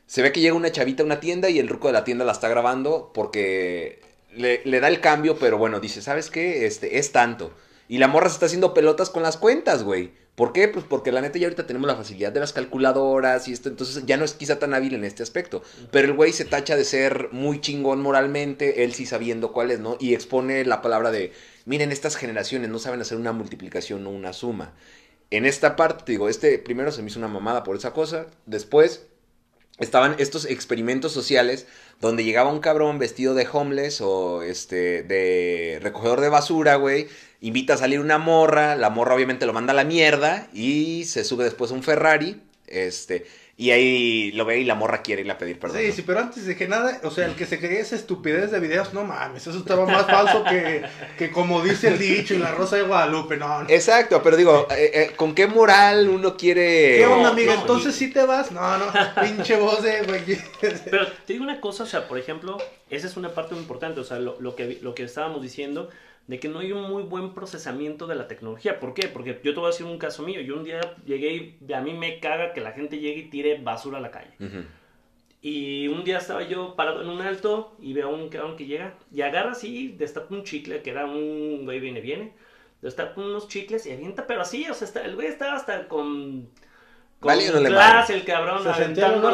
Se ve que llega una chavita a una tienda y el ruco de la tienda la está grabando porque le, da el cambio, pero bueno, dice, ¿sabes qué? Este, es tanto. Y la morra se está haciendo pelotas con las cuentas, güey. ¿Por qué? Pues porque la neta ya ahorita tenemos la facilidad de las calculadoras y esto, entonces ya no es quizá tan hábil en este aspecto. Pero el güey se tacha de ser muy chingón moralmente, él sí sabiendo cuál es, ¿no? Y expone la palabra de, miren, estas generaciones no saben hacer una multiplicación o una suma. En esta parte, digo, este primero se me hizo una mamada por esa cosa, después estaban estos experimentos sociales donde llegaba un cabrón vestido de homeless o este de recogedor de basura, güey, invita a salir una morra, la morra obviamente lo manda a la mierda y se sube después a un Ferrari, este, y ahí lo ve y la morra quiere ir a pedir perdón. Sí, sí, pero antes de que nada, o sea, el que se creía esa estupidez de videos, no mames, eso estaba más falso que, que como dice el dicho y la rosa de Guadalupe, no. Exacto, pero digo, eh, eh, ¿con qué moral uno quiere...? ¿Qué onda, amiga? Entonces sí te vas. No, no, pinche voz de... pero te digo una cosa, o sea, por ejemplo, esa es una parte muy importante, o sea, lo, lo que, lo que estábamos diciendo de que no hay un muy buen procesamiento de la tecnología. ¿Por qué? Porque yo te voy a decir un caso mío. Yo un día llegué y a mí me caga que la gente llegue y tire basura a la calle. Y un día estaba yo parado en un alto y veo a un cabrón que llega y agarra así, destapa un chicle, que era un güey viene, viene. Destapa unos chicles y avienta, pero así, o sea, el güey estaba hasta con... Con clase, el cabrón, aventando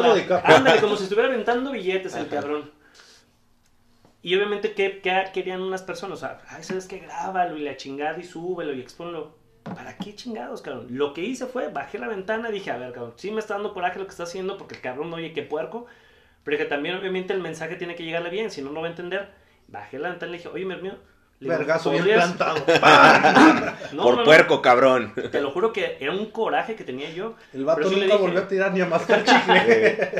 Ándale, como si estuviera aventando billetes el cabrón. Y obviamente, ¿qué, querían unas personas? O sea, ay, ¿sabes qué? Grábalo y la chingada y súbelo y expónlo. ¿Para qué chingados, cabrón? Lo que hice fue, bajé la ventana y dije, a ver, cabrón, sí me está dando coraje lo que está haciendo porque el cabrón no oye qué puerco, pero que también obviamente el mensaje tiene que llegarle bien, si no, no va a entender. Bajé la ventana y le dije, oye, mi hermano, Vergazo bien plantado. Por puerco, cabrón. Te lo juro que era un coraje que tenía yo. El vato nunca volvió a tirar ni a mascar chicle.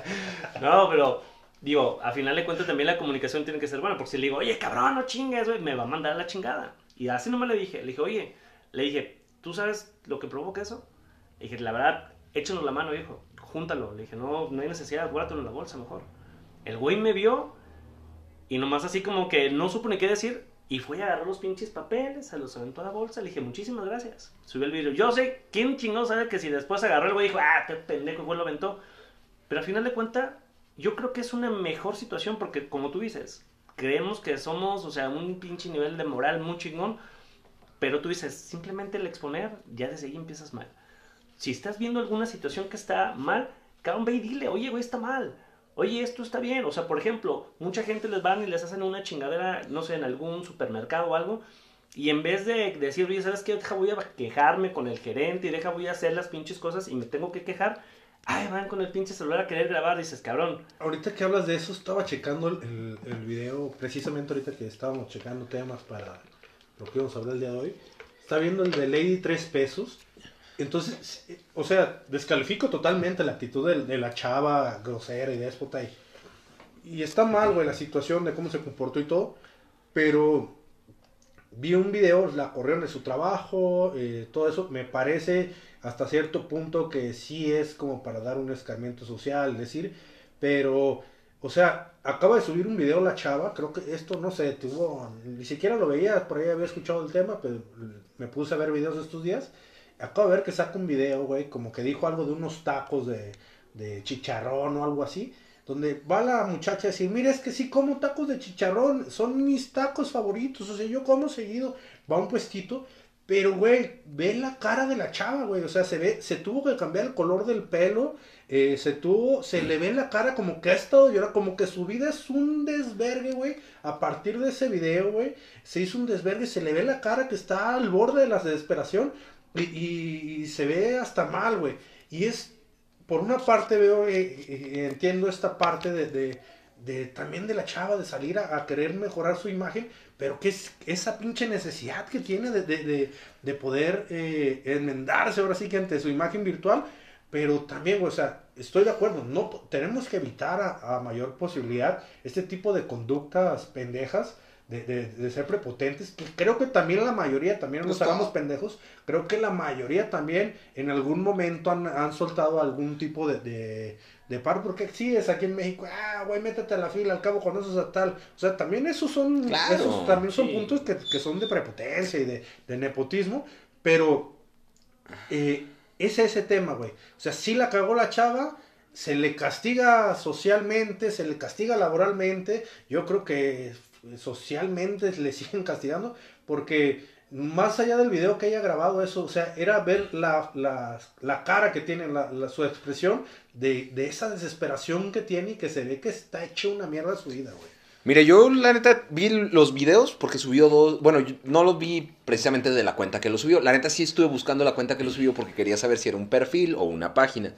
no, pero digo, a final de cuentas también la comunicación tiene que ser buena, porque si le digo, oye, cabrón, no chingues, me va a mandar la chingada. Y así no me le dije, le dije, oye, le dije, ¿tú sabes lo que provoca eso? Le dije, la verdad, échanos la mano, viejo. júntalo. Le dije, no, no hay necesidad, guárdatelo en la bolsa mejor. El güey me vio y nomás así como que no supo ni qué decir. Y fue a agarrar los pinches papeles, se los aventó a la bolsa. Le dije, muchísimas gracias. Subió el video. Yo sé, ¿quién chingón sabe que si después agarró el güey dijo, ah, qué pendejo, y fue lo aventó? Pero al final de cuentas, yo creo que es una mejor situación porque, como tú dices, creemos que somos, o sea, un pinche nivel de moral muy chingón. Pero tú dices, simplemente el exponer, ya desde ahí empiezas mal. Si estás viendo alguna situación que está mal, cabrón, ve y dile, oye, güey, está mal. Oye, esto está bien. O sea, por ejemplo, mucha gente les van y les hacen una chingadera, no sé, en algún supermercado o algo. Y en vez de decir, oye, ¿sabes qué? Deja, voy a quejarme con el gerente y deja, voy a hacer las pinches cosas y me tengo que quejar. Ay, van con el pinche celular a querer grabar, dices, cabrón. Ahorita que hablas de eso, estaba checando el, el, video, precisamente ahorita que estábamos checando temas para lo que íbamos a hablar el día de hoy. Está viendo el de Lady 3 pesos. Entonces, o sea, descalifico totalmente la actitud de, de la chava grosera y déspota. Y, y está mal, güey, la situación de cómo se comportó y todo. Pero vi un video, la corrieron de su trabajo, eh, todo eso. Me parece hasta cierto punto que sí es como para dar un escarmiento social, decir. Pero, o sea, acaba de subir un video la chava. Creo que esto, no sé, tuvo. Ni siquiera lo veía, por ahí había escuchado el tema, pero me puse a ver videos estos días. Acabo de ver que saca un video, güey, como que dijo algo de unos tacos de, chicharrón o algo así. Donde va la muchacha a decir, mira, es que sí como tacos de chicharrón, son mis tacos favoritos, o sea, yo como seguido, va a un puestito, pero, güey, ve la cara de la chava, güey, o sea, se ve, se tuvo que cambiar el color del pelo, eh, se tuvo, se le ve la cara como que ha estado llorando, como que su vida es un desvergue, güey, a partir de ese video, güey, se hizo un desvergue, se le ve la cara que está al borde de la desesperación, y, se ve hasta mal, güey. Y es, por una parte veo, eh, eh, entiendo esta parte de, de, también de la chava de salir a, querer mejorar su imagen, pero que es esa pinche necesidad que tiene de, de, de poder eh, enmendarse ahora sí que ante su imagen virtual, pero también, o sea, estoy de acuerdo, no tenemos que evitar a, a mayor posibilidad este tipo de conductas pendejas de, de, de, ser prepotentes. Creo que también la mayoría, también nos hagamos pendejos, creo que la mayoría también en algún momento han, han soltado algún tipo de, de, de paro, porque sí es aquí en México, ah, güey, métete a la fila, al cabo conoces a tal. O sea, también esos son, claro, esos también son sí. puntos que, que, son de prepotencia y de, de nepotismo, pero eh, es ese tema, güey. O sea, sí la cagó la chava, se le castiga socialmente, se le castiga laboralmente. Yo creo que socialmente le siguen castigando porque más allá del video que haya grabado eso, o sea, era ver la, la, la cara que tiene, la, su expresión de, de, esa desesperación que tiene y que se ve que está hecho una mierda su vida, güey. Mire, yo la neta vi los videos porque subió dos, bueno, no los vi precisamente de la cuenta que lo subió, la neta sí estuve buscando la cuenta que lo subió porque quería saber si era un perfil o una página.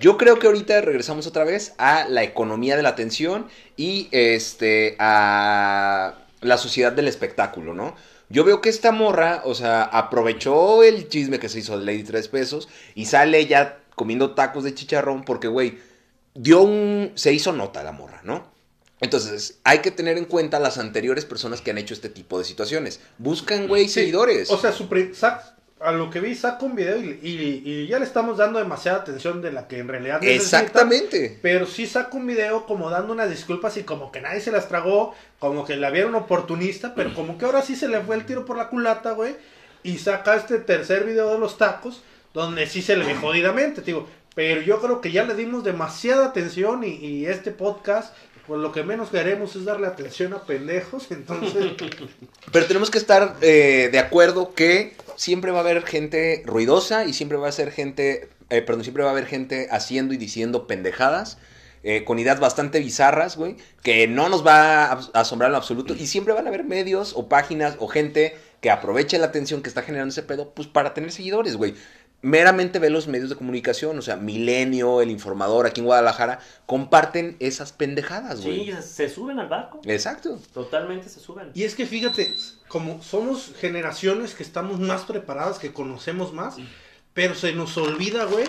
Yo creo que ahorita regresamos otra vez a la economía de la atención y este a la sociedad del espectáculo, ¿no? Yo veo que esta morra, o sea, aprovechó el chisme que se hizo de Lady 3 pesos y sale ya comiendo tacos de chicharrón porque, güey, dio un... se hizo nota la morra, ¿no? Entonces, hay que tener en cuenta las anteriores personas que han hecho este tipo de situaciones. Buscan, güey, sí, seguidores. O sea, su a lo que vi, saca un video y, y, y, ya le estamos dando demasiada atención de la que en realidad necesita. Exactamente. Pero sí saca un video como dando unas disculpas y como que nadie se las tragó, como que la vieron oportunista, pero como que ahora sí se le fue el tiro por la culata, güey. Y saca este tercer video de los tacos, donde sí se le ve jodidamente, digo. Pero yo creo que ya le dimos demasiada atención y, y este podcast pues lo que menos queremos es darle atención a pendejos, entonces... Pero tenemos que estar eh, de acuerdo que siempre va a haber gente ruidosa y siempre va a ser gente, eh, perdón, siempre va a haber gente haciendo y diciendo pendejadas. Eh, con ideas bastante bizarras, güey, que no nos va a asombrar en lo absoluto. Y siempre van a haber medios o páginas o gente que aproveche la atención que está generando ese pedo, pues para tener seguidores, güey meramente ve los medios de comunicación, o sea, Milenio, El Informador, aquí en Guadalajara, comparten esas pendejadas, güey. Sí, se suben al barco. Exacto. Totalmente se suben. Y es que fíjate, como somos generaciones que estamos más preparadas, que conocemos más, pero se nos olvida, güey,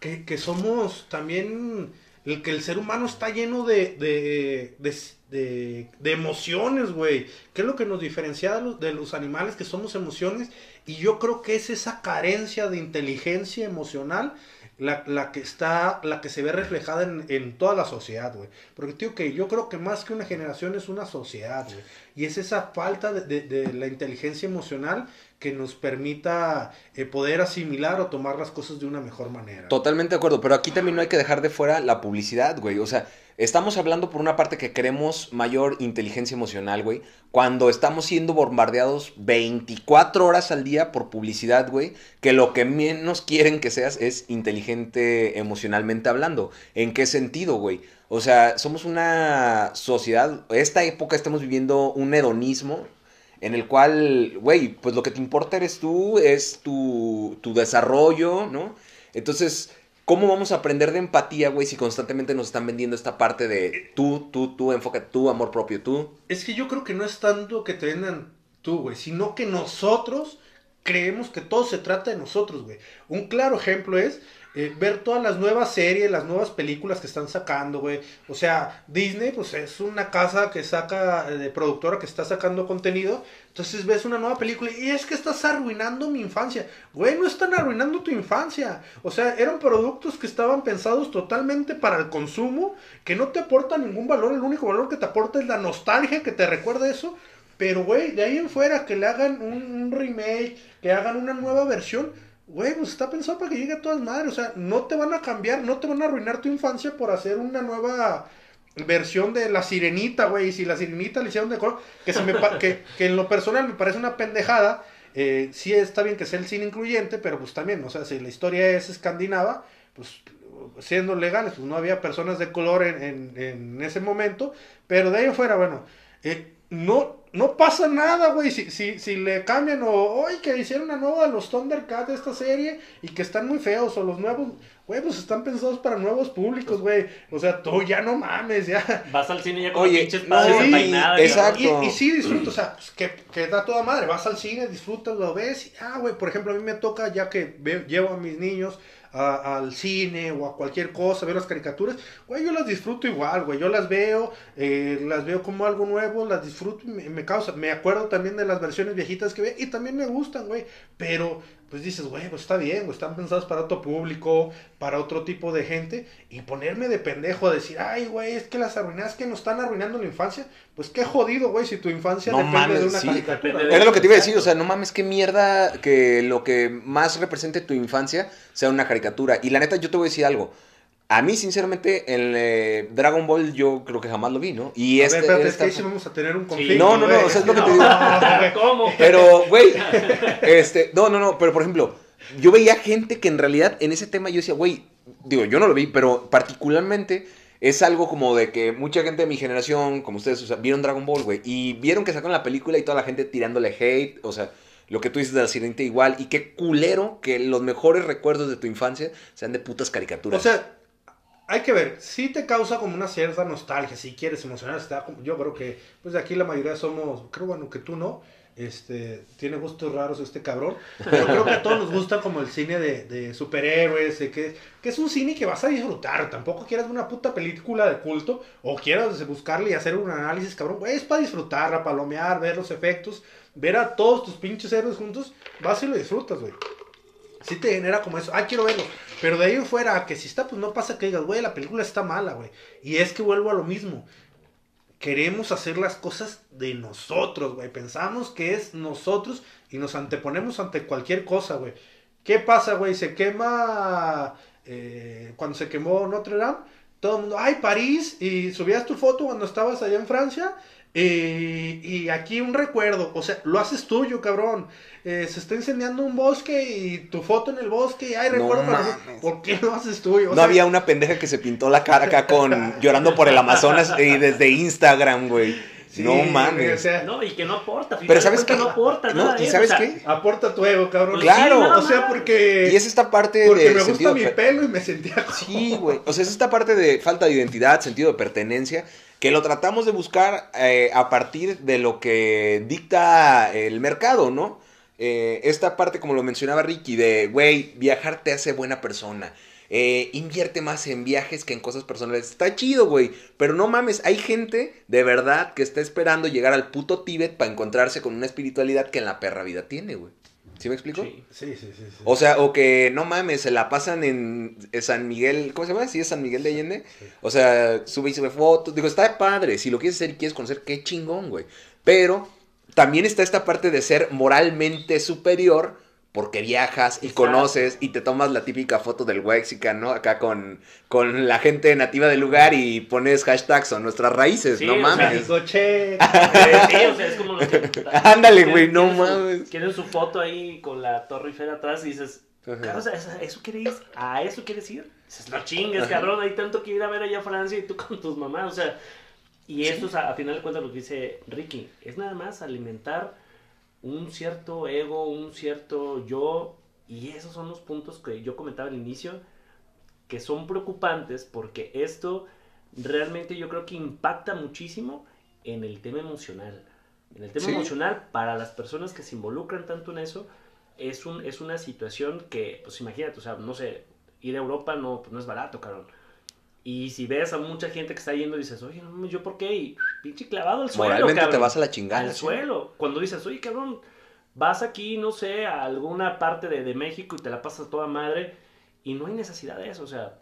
que, que somos también, el que el ser humano está lleno de, de, de emociones, güey. ¿Qué es lo que nos diferencia de los, animales que somos emociones? Y yo creo que es esa carencia de inteligencia emocional la, la, que está, la que se ve reflejada en, en toda la sociedad, güey. Porque, tío, que yo creo que más que una generación es una sociedad, güey. Y es esa falta de, de la inteligencia emocional que nos permita eh, poder asimilar o tomar las cosas de una mejor manera. Totalmente de acuerdo, pero aquí también no hay que dejar de fuera la publicidad, güey. O sea, estamos hablando por una parte que queremos mayor inteligencia emocional, güey, cuando estamos siendo bombardeados 24 horas al día por publicidad, güey, que lo que menos quieren que seas es inteligente emocionalmente hablando. ¿En qué sentido, güey? O sea, somos una sociedad, esta época estamos viviendo un hedonismo en el cual, güey, pues lo que te importa eres tú, es tu, tu desarrollo, ¿no? Entonces, ¿cómo vamos a aprender de empatía, güey, si constantemente nos están vendiendo esta parte de tú, tú, tú, enfoca tú, amor propio, tú? Es que yo creo que no es tanto que te vendan tú, güey, sino que nosotros creemos que todo se trata de nosotros, güey. Un claro ejemplo es eh, ver todas las nuevas series, las nuevas películas que están sacando, güey. O sea, Disney, pues es una casa que saca, eh, de productora que está sacando contenido. Entonces ves una nueva película y es que estás arruinando mi infancia. Güey, no están arruinando tu infancia. O sea, eran productos que estaban pensados totalmente para el consumo, que no te aportan ningún valor. El único valor que te aporta es la nostalgia que te recuerda eso. Pero, güey, de ahí en fuera, que le hagan un remake, que hagan una nueva versión Güey, pues está pensado para que llegue a todas madres. O sea, no te van a cambiar, no te van a arruinar tu infancia por hacer una nueva versión de la sirenita, güey. Y si la sirenita le hicieron de color, que, se me que, que en lo personal me parece una pendejada. Eh, sí está bien que sea el cine incluyente, pero pues también, o sea, si la historia es escandinava, pues siendo legales, pues no había personas de color en, en, en ese momento. Pero de ahí afuera, bueno, eh, no, no pasa nada, güey. Si, si, si le cambian o, hoy que hicieron una nueva de los Thundercats de esta serie y que están muy feos o los nuevos, güey, pues están pensados para nuevos públicos, güey. O sea, tú ya no mames, ya. Vas al cine ya con Oye, pinches no, padres sí, exacto. Y, y sí disfruto, o sea, pues, que, que da toda madre. Vas al cine, disfrutas, lo ves. Y, ah, güey, por ejemplo, a mí me toca, ya que ve- llevo a mis niños al cine o a cualquier cosa, ver las caricaturas, güey, yo las disfruto igual, güey. Yo las veo, eh, las veo como algo nuevo, las disfruto me, me causa. Me acuerdo también de las versiones viejitas que ve y también me gustan, güey. Pero, pues dices, güey, pues está bien, güey, están pensados para otro público, para otro tipo de gente. Y ponerme de pendejo a decir, ay, güey, es que las arruinas que nos están arruinando la infancia. Pues qué jodido, güey, si tu infancia No depende mames, de una sí. caricatura. Era lo que te iba a decir, o sea, no mames, qué mierda que lo que más represente tu infancia sea una caricatura. Y la neta, yo te voy a decir algo. A mí, sinceramente, el eh, Dragon Ball yo creo que jamás lo vi, ¿no? Y A este... ver, espérate, esta- es que ahí sí vamos a tener un conflicto. No, no, no, o sea, es lo que te digo. ¿Cómo? Pero, güey, este, no, no, no, pero por ejemplo, yo veía gente que en realidad en ese tema yo decía, güey, digo, yo no lo vi, pero particularmente es algo como de que mucha gente de mi generación, como ustedes, o sea, vieron Dragon Ball, güey, y vieron que sacaron la película y toda la gente tirándole hate, o sea, lo que tú dices de la sirenita igual, y qué culero que los mejores recuerdos de tu infancia sean de putas caricaturas. O sea, hay que ver, si te causa como una cierta nostalgia, si quieres emocionar, yo creo que, pues de aquí la mayoría somos, creo bueno que tú no, este, tiene gustos raros este cabrón, pero creo que a todos nos gusta como el cine de, de superhéroes, de que, que es un cine que vas a disfrutar, tampoco quieras una puta película de culto, o quieras buscarle y hacer un análisis, cabrón, es para disfrutarla, palomear, ver los efectos, ver a todos tus pinches héroes juntos, vas y lo disfrutas, güey. Sí te genera como eso, ah, quiero verlo. Pero de ahí fuera, que si está, pues no pasa que digas, güey, la película está mala, güey. Y es que vuelvo a lo mismo. Queremos hacer las cosas de nosotros, güey. Pensamos que es nosotros y nos anteponemos ante cualquier cosa, güey. ¿Qué pasa, güey? Se quema. eh, cuando se quemó Notre Dame, todo el mundo, ay, París, y subías tu foto cuando estabas allá en Francia, y, y aquí un recuerdo, o sea, lo haces tuyo, cabrón. Eh, se está incendiando un bosque y tu foto en el bosque, y ay, No recuerdo para mames. ¿Por qué lo haces tuyo? O no sea, había una pendeja que se pintó la cara acá con llorando por el Amazonas y desde Instagram, güey. sí, no mames. o sea, No, y que no aporta. Pero ¿sabes cuentas qué? No aporta No, nada. ¿y ¿eh? sabes O sea, qué? aporta tu ego, cabrón. Pues Claro. sí, o sea, porque, Y es esta parte porque de me sentido gusta mi pelo y me sentía como... Sí, güey. O sea, es esta parte de falta de identidad, sentido de pertenencia, que lo tratamos de buscar eh, a partir de lo que dicta el mercado, ¿no? Eh, esta parte, como lo mencionaba Ricky, de, güey, viajar te hace buena persona. eh, invierte más en viajes que en cosas personales. Está chido, güey. Pero no mames, hay gente de verdad que está esperando llegar al puto Tíbet para encontrarse con una espiritualidad que en la perra vida tiene, güey. ¿Sí me explico? Sí. Sí, sí, sí. sí. O sea, o que no mames, se la pasan en San Miguel, ¿cómo se llama? Sí, es San Miguel de Allende. O sea, sube y sube fotos. Digo, está padre. Si lo quieres hacer y quieres conocer, qué chingón, güey. Pero también está esta parte de ser moralmente superior porque viajas y Exacto. conoces y te tomas la típica foto del Wexican, ¿no? Acá con, con la gente nativa del lugar y pones hashtags son nuestras raíces, Sí, no o sea, mames. México, che. Eh, sí, o sea, es como los que- Ándale, güey, no mames. Quieren su foto ahí con la Torre Eiffel atrás y dices. "Claro, o sea, ¿eso, eso quiere ir? ¿A eso quieres ir? Dices, no chingues, cabrón, hay tanto que ir a ver allá a Francia y tú con tus mamás, o sea, y esto es a, a final de cuentas lo que dice Ricky, es nada más alimentar un cierto ego, un cierto yo, y esos son los puntos que yo comentaba al inicio, que son preocupantes porque esto realmente yo creo que impacta muchísimo en el tema emocional. En el tema Sí. emocional, para las personas que se involucran tanto en eso, es, un, es una situación que, pues imagínate, o sea, no sé, ir a Europa no, pues, no es barato, cabrón. Y si ves a mucha gente que está yendo, dices, oye, no ¿yo por qué? Y pinche clavado al suelo, Moralmente te vas a la chingada. Al ¿sí? suelo. Cuando dices, oye, cabrón, vas aquí, no sé, a alguna parte de, de México y te la pasas toda madre y no hay necesidad de eso. O sea,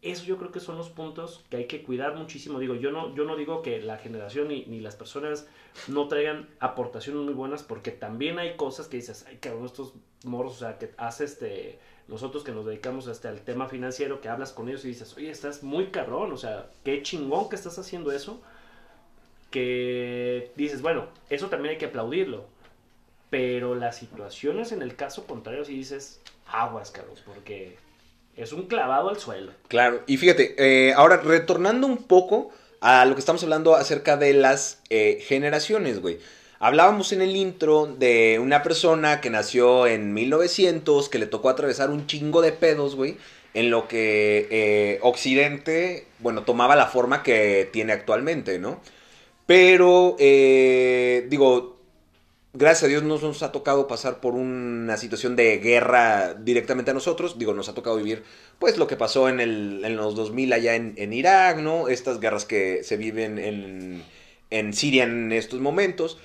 eso yo creo que son los puntos que hay que cuidar muchísimo. Digo, yo no, yo no digo que la generación ni, ni las personas no traigan aportaciones muy buenas porque también hay cosas que dices, ay, cabrón, estos moros, o sea, que hace este... Nosotros que nos dedicamos este, al tema financiero, que hablas con ellos y dices, oye, estás muy cabrón, o sea, qué chingón que estás haciendo eso que dices, bueno, eso también hay que aplaudirlo. Pero las situaciones en el caso contrario, si dices, aguas, Carlos, porque es un clavado al suelo. Claro, y fíjate, eh, ahora retornando un poco a lo que estamos hablando acerca de las eh, generaciones, güey. Hablábamos en el intro de una persona que nació en 1900, que le tocó atravesar un chingo de pedos, güey, en lo que eh, Occidente, bueno, tomaba la forma que tiene actualmente, ¿no? Pero, eh, digo, gracias a Dios no nos ha tocado pasar por una situación de guerra directamente a nosotros. Digo, nos ha tocado vivir, pues, lo que pasó en, el, en los 2000 allá en, en Irak, ¿no? Estas guerras que se viven en, en Siria en estos momentos.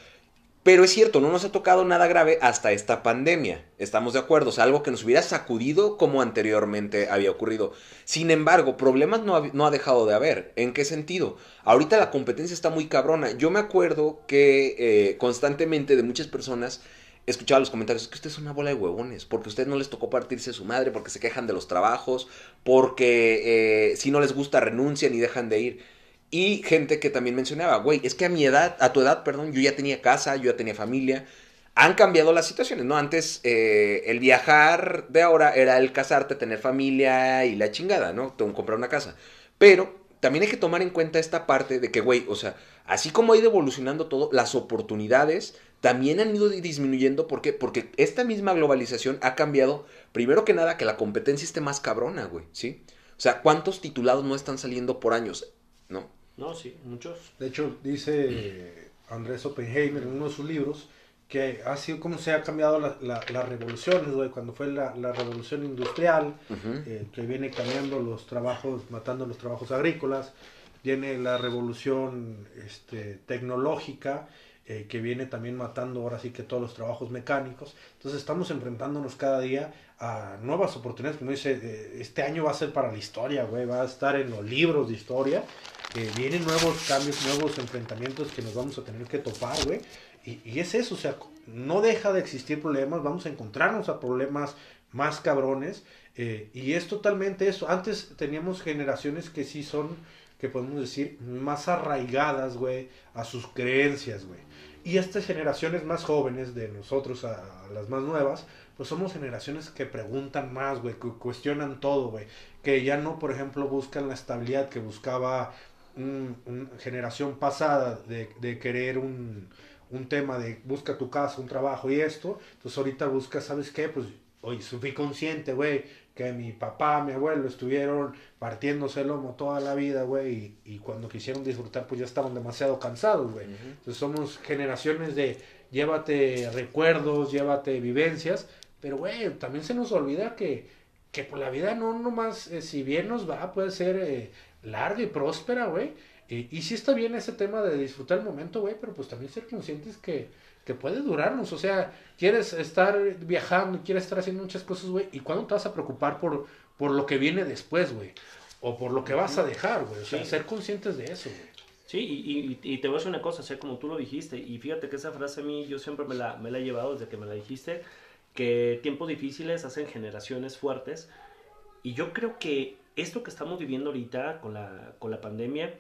Pero es cierto, no nos ha tocado nada grave hasta esta pandemia. Estamos de acuerdo, sea, algo que nos hubiera sacudido como anteriormente había ocurrido. Sin embargo, problemas no ha, dejado de haber. ¿En qué sentido? Ahorita la competencia está muy cabrona. Yo me acuerdo que eh, constantemente de muchas personas escuchaba los comentarios, es que usted es una bola de huevones, porque a usted no les tocó partirse su madre, porque se quejan de los trabajos, porque eh, si no les gusta renuncian y dejan de ir. Y gente que también mencionaba, güey, es que a mi edad, a tu edad, perdón, yo ya tenía casa, yo ya tenía familia. Han cambiado las situaciones, ¿no? Antes eh, el viajar de ahora era el casarte, tener familia y la chingada, ¿no? Comprar una casa. Pero también hay que tomar en cuenta esta parte de que, güey, o sea, así como ha ido evolucionando todo, las oportunidades también han ido disminuyendo. ¿Por qué? Porque esta misma globalización ha cambiado, primero que nada, que la competencia esté más cabrona, güey, ¿sí? O sea, ¿cuántos titulados no están saliendo por años? ¿No? Sí, muchos. De hecho, dice Andrés Oppenheimer en uno de sus libros que ha sido como se ha cambiado la- la- las revoluciones, güey, cuando fue la, la revolución industrial, eh, que viene cambiando los trabajos, matando los trabajos agrícolas, viene la revolución este, tecnológica, eh, que viene también matando ahora sí que todos los trabajos mecánicos. Entonces estamos enfrentándonos cada día a nuevas oportunidades, como dice, eh, este año va a ser para la historia, güey, va a estar en los libros de historia, eh, vienen nuevos cambios, nuevos enfrentamientos que nos vamos a tener que topar, güey. Y, es eso, o sea, no deja de existir problemas, vamos a encontrarnos a problemas más cabrones. eh, y es totalmente eso. Antes teníamos generaciones que sí son, que podemos decir, más arraigadas, güey, a sus creencias, güey. Y estas generaciones más jóvenes de nosotros a las más nuevas, pues somos generaciones que preguntan más, güey, que cuestionan todo, güey. Que ya no, por ejemplo, buscan la estabilidad que buscaba un- una generación pasada de, de querer un, un tema de busca tu casa, un trabajo y esto. Entonces ahorita busca, ¿sabes qué? Pues hoy fui consciente, güey, que mi papá, mi abuelo estuvieron partiéndose el lomo toda la vida, güey, y, y cuando quisieron disfrutar, pues ya estaban demasiado cansados, güey. Entonces somos generaciones de llévate recuerdos, llévate vivencias, pero, güey, también se nos olvida que que por la vida no nomás, eh, si bien nos va, puede ser eh, larga y próspera, güey. Y, y sí está bien ese tema de disfrutar el momento, güey, pero pues también ser conscientes que, que puede durarnos. O sea, quieres estar viajando, quieres estar haciendo muchas cosas, güey, ¿y cuándo te vas a preocupar por, por lo que viene después, güey? O por lo que vas a dejar, güey. O sea, Sí. ser conscientes de eso, güey. Sí, y, y- y te voy a decir una cosa, o sea, como tú lo dijiste, y fíjate que esa frase a mí yo siempre me la, me la he llevado desde que me la dijiste, que tiempos difíciles hacen generaciones fuertes, y yo creo que esto que estamos viviendo ahorita con la, con la pandemia,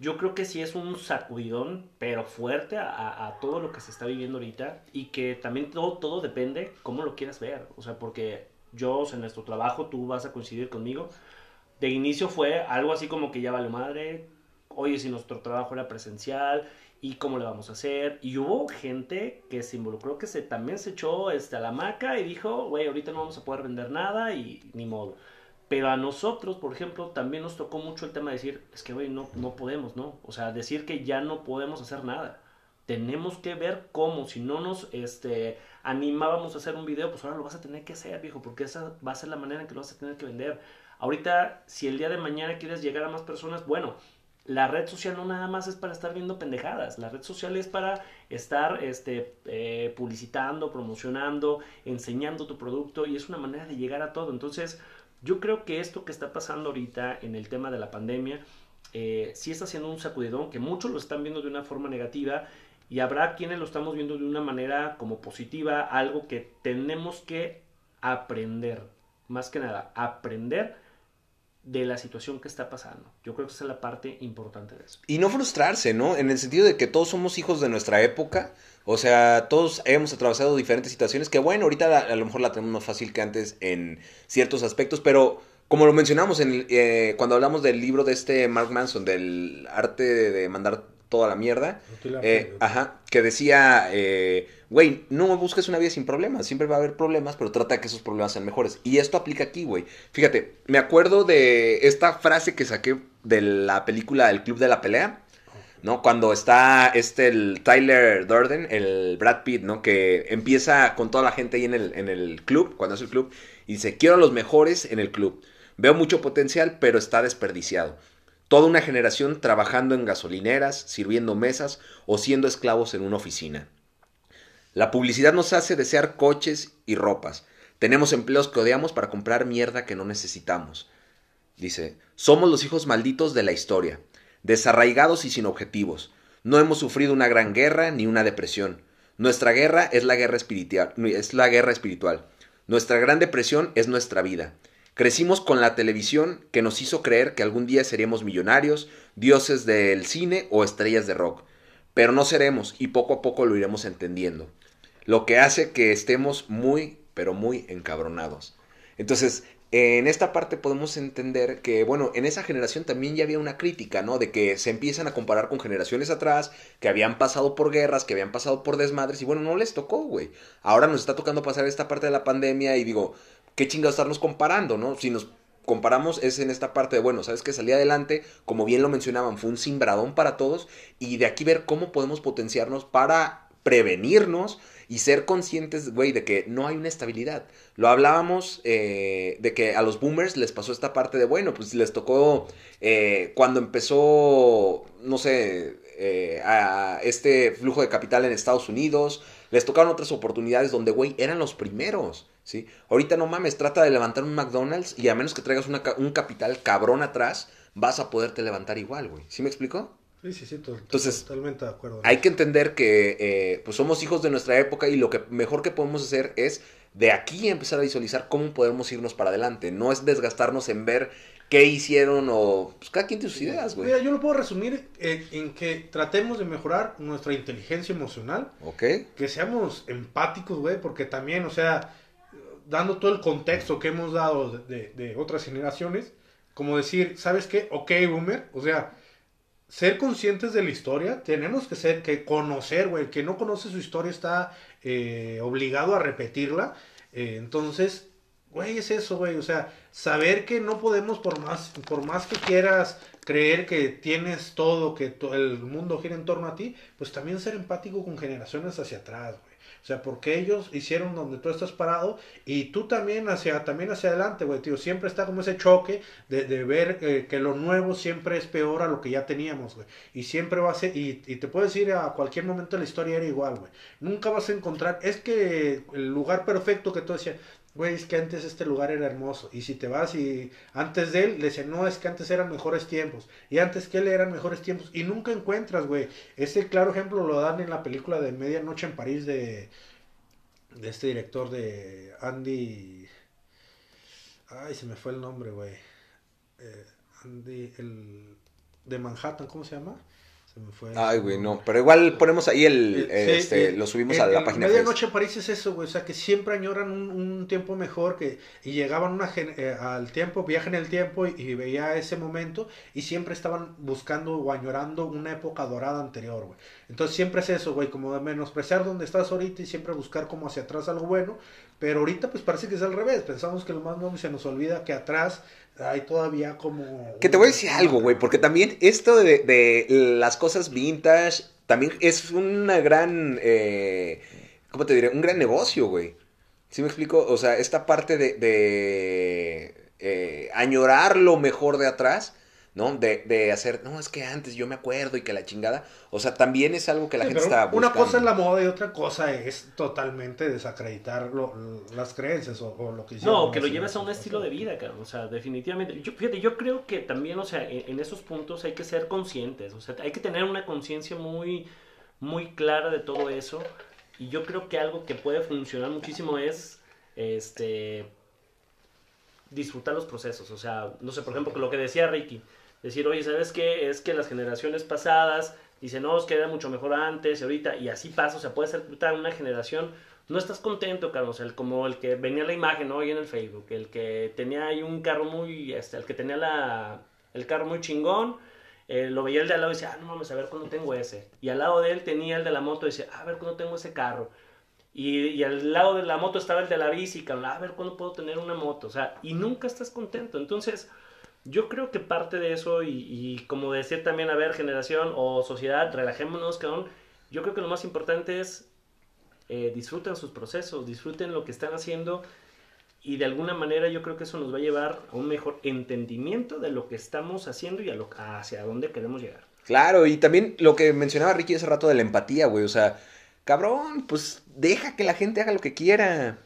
yo creo que sí es un sacudidón, pero fuerte a, todo lo que se está viviendo ahorita, y que también todo, todo depende cómo lo quieras ver, o sea, porque yo, en nuestro trabajo, tú vas a coincidir conmigo, de inicio fue algo así como que ya vale madre, oye, si nuestro trabajo era presencial, y cómo le vamos a hacer. Y hubo gente que se involucró, que se, también se echó este, a la maca y dijo, güey, ahorita no vamos a poder vender nada y ni modo. Pero a nosotros, por ejemplo, también nos tocó mucho el tema de decir, es que, güey, no, podemos, ¿no? O sea, decir que ya no podemos hacer nada. Tenemos que ver cómo, si no nos este, animábamos a hacer un video, pues ahora lo vas a tener que hacer, viejo, porque esa va a ser la manera en que lo vas a tener que vender. Ahorita, si el día de mañana quieres llegar a más personas, bueno, la red social no nada más es para estar viendo pendejadas, la red social es para estar este, eh, publicitando, promocionando, enseñando tu producto y es una manera de llegar a todo. Entonces, yo creo que esto que está pasando ahorita en el tema de la pandemia, eh, sí está haciendo un sacudidón, que muchos lo están viendo de una forma negativa y habrá quienes lo estamos viendo de una manera como positiva, algo que tenemos que aprender, más que nada, aprender de la situación que está pasando. Yo creo que esa es la parte importante de eso. Y no frustrarse, ¿no? En el sentido de que todos somos hijos de nuestra época. O sea, todos hemos atravesado diferentes situaciones que, bueno, ahorita la- a lo mejor la tenemos más fácil que antes en ciertos aspectos, pero como lo mencionamos en el- eh, cuando hablamos del libro de este Mark Manson, del arte de, mandar toda la mierda, eh, ajá, que decía, eh, güey, no busques una vida sin problemas, siempre va a haber problemas, pero trata de que esos problemas sean mejores. Y esto aplica aquí, güey. Fíjate, me acuerdo de esta frase que saqué de la película El Club de la Pelea, ¿no? Cuando está este, el Tyler Durden, el Brad Pitt, ¿no? Que empieza con toda la gente ahí en el, en el club, cuando es el club, y dice, quiero a los mejores en el club. Veo mucho potencial, pero está desperdiciado. Toda una generación trabajando en gasolineras, sirviendo mesas o siendo esclavos en una oficina. La publicidad nos hace desear coches y ropas. Tenemos empleos que odiamos para comprar mierda que no necesitamos. Dice, somos los hijos malditos de la historia, desarraigados y sin objetivos. No hemos sufrido una gran guerra ni una depresión. Nuestra guerra es la guerra espiritual, es la guerra espiritual. Nuestra gran depresión es nuestra vida. Crecimos con la televisión que nos hizo creer que algún día seríamos millonarios, dioses del cine o estrellas de rock. Pero no seremos y poco a poco lo iremos entendiendo. Lo que hace que estemos muy, pero muy encabronados. Entonces, en esta parte podemos entender que, bueno, en esa generación también ya había una crítica, ¿no? De que se empiezan a comparar con generaciones atrás, que habían pasado por guerras, que habían pasado por desmadres, y bueno, no les tocó, güey. Ahora nos está tocando pasar esta parte de la pandemia y digo, qué chingados estarnos comparando, ¿no? Si nos comparamos es en esta parte de, bueno, sabes que salí adelante, como bien lo mencionaban, fue un cimbradón para todos, y de aquí ver cómo podemos potenciarnos para prevenirnos y ser conscientes, güey, de que no hay una estabilidad. Lo hablábamos eh, de que a los boomers les pasó esta parte de, bueno, pues les tocó eh, cuando empezó, no sé, eh, a este flujo de capital en Estados Unidos, les tocaron otras oportunidades donde, güey, eran los primeros, ¿sí? Ahorita no mames, trata de levantar un McDonald's y a menos que traigas una un capital cabrón atrás, vas a poderte levantar igual, güey. ¿Sí me explico? Sí, sí, sí, to- Entonces, totalmente de acuerdo. Hay que entender que eh, pues somos hijos de nuestra época y lo que mejor que podemos hacer es de aquí empezar a visualizar cómo podemos irnos para adelante. No es desgastarnos en ver qué hicieron o pues cada quien tiene sus ideas, güey. Mira, yo lo puedo resumir eh, en que tratemos de mejorar nuestra inteligencia emocional, ¿Ok? que seamos empáticos, güey, porque también, o sea, dando todo el contexto que hemos dado de, de- de otras generaciones, como decir, ¿sabes qué? Ok, boomer, o sea, ser conscientes de la historia, tenemos que ser, que conocer, güey, el que no conoce su historia está eh, obligado a repetirla, eh, entonces, güey, es eso, güey, o sea, saber que no podemos, por más, por más que quieras creer que tienes todo, que el mundo gira en torno a ti, pues también ser empático con generaciones hacia atrás, güey. O sea, porque ellos hicieron donde tú estás parado y tú también hacia, también hacia adelante, güey, tío. Siempre está como ese choque de, de ver eh, que lo nuevo siempre es peor a lo que ya teníamos, güey. Y siempre va a ser, y, y te puedes decir a cualquier momento de la historia era igual, güey. Nunca vas a encontrar, es que el lugar perfecto que tú decías, güey, es que antes este lugar era hermoso. Y si te vas y antes de él, le decían, no, es que antes eran mejores tiempos. Y antes que él eran mejores tiempos. Y nunca encuentras, güey. Ese claro ejemplo lo dan en la película de Medianoche en París de, de este director de Andy. Ay, se me fue el nombre, güey. Eh, Andy, el de Manhattan, ¿cómo se llama? Se me fue. Ay, güey, no. Pero igual ponemos ahí el. Eh, sí, este, eh, lo subimos a la página. Medianoche en París es eso, güey. O sea, que siempre añoran un, un tiempo mejor que y llegaban una gen- eh, al tiempo, viajan el tiempo y, y veía ese momento y siempre estaban buscando o añorando una época dorada anterior, güey. Entonces siempre es eso, güey, como de menospreciar donde estás ahorita y siempre buscar como hacia atrás algo bueno. Pero ahorita pues parece que es al revés. Pensamos que lo más nuevo se nos olvida que atrás hay todavía como... Que te voy a decir algo, güey, porque también esto de, de las cosas vintage también es una gran, eh, ¿cómo te diré? Un gran negocio, güey. ¿Sí me explico? O sea, esta parte de, de eh, añorar lo mejor de atrás, ¿no? De, de hacer, no, es que antes yo me acuerdo y que la chingada. O sea, también es algo que la Sí, gente está Una buscando. cosa es la moda y otra cosa es totalmente desacreditar lo- las creencias o, o lo que hicieron. No, que lo lleves a un estilo de vida, cabrón. O sea, definitivamente. Yo, fíjate, yo creo que también, o sea, en, en esos puntos hay que ser conscientes. O sea, hay que tener una conciencia muy, muy clara de todo eso. Y yo creo que algo que puede funcionar muchísimo es, este, disfrutar los procesos. O sea, no sé, por ejemplo, lo que decía Ricky. Decir, oye, ¿sabes qué? Es que las generaciones pasadas dicen, no, es que mucho mejor antes y ahorita, y así pasa. O sea, puede ser una generación no estás contento, Carlos, el, como el que venía la imagen hoy en el Facebook, el que tenía ahí un carro muy, este, el que tenía la, el carro muy chingón, eh, lo veía el de al lado y decía, ah, no mames, a ver cuándo tengo ese. Y al lado de él tenía el de la moto y decía, "Ah, a ver cuándo tengo ese carro. Y, y al lado de la moto estaba el de la bici, cabrón, a ver cuándo puedo tener una moto. O sea, y nunca estás contento. Entonces, yo creo que parte de eso, y, como decir también, a ver, generación o sociedad, relajémonos, cabrón. Yo creo que lo más importante es eh, disfruten sus procesos, disfruten lo que están haciendo y de alguna manera yo creo que eso nos va a llevar a un mejor entendimiento de lo que estamos haciendo y a lo, hacia dónde queremos llegar. Claro, y también lo que mencionaba Ricky hace rato de la empatía, güey. O sea, cabrón, pues deja que la gente haga lo que quiera.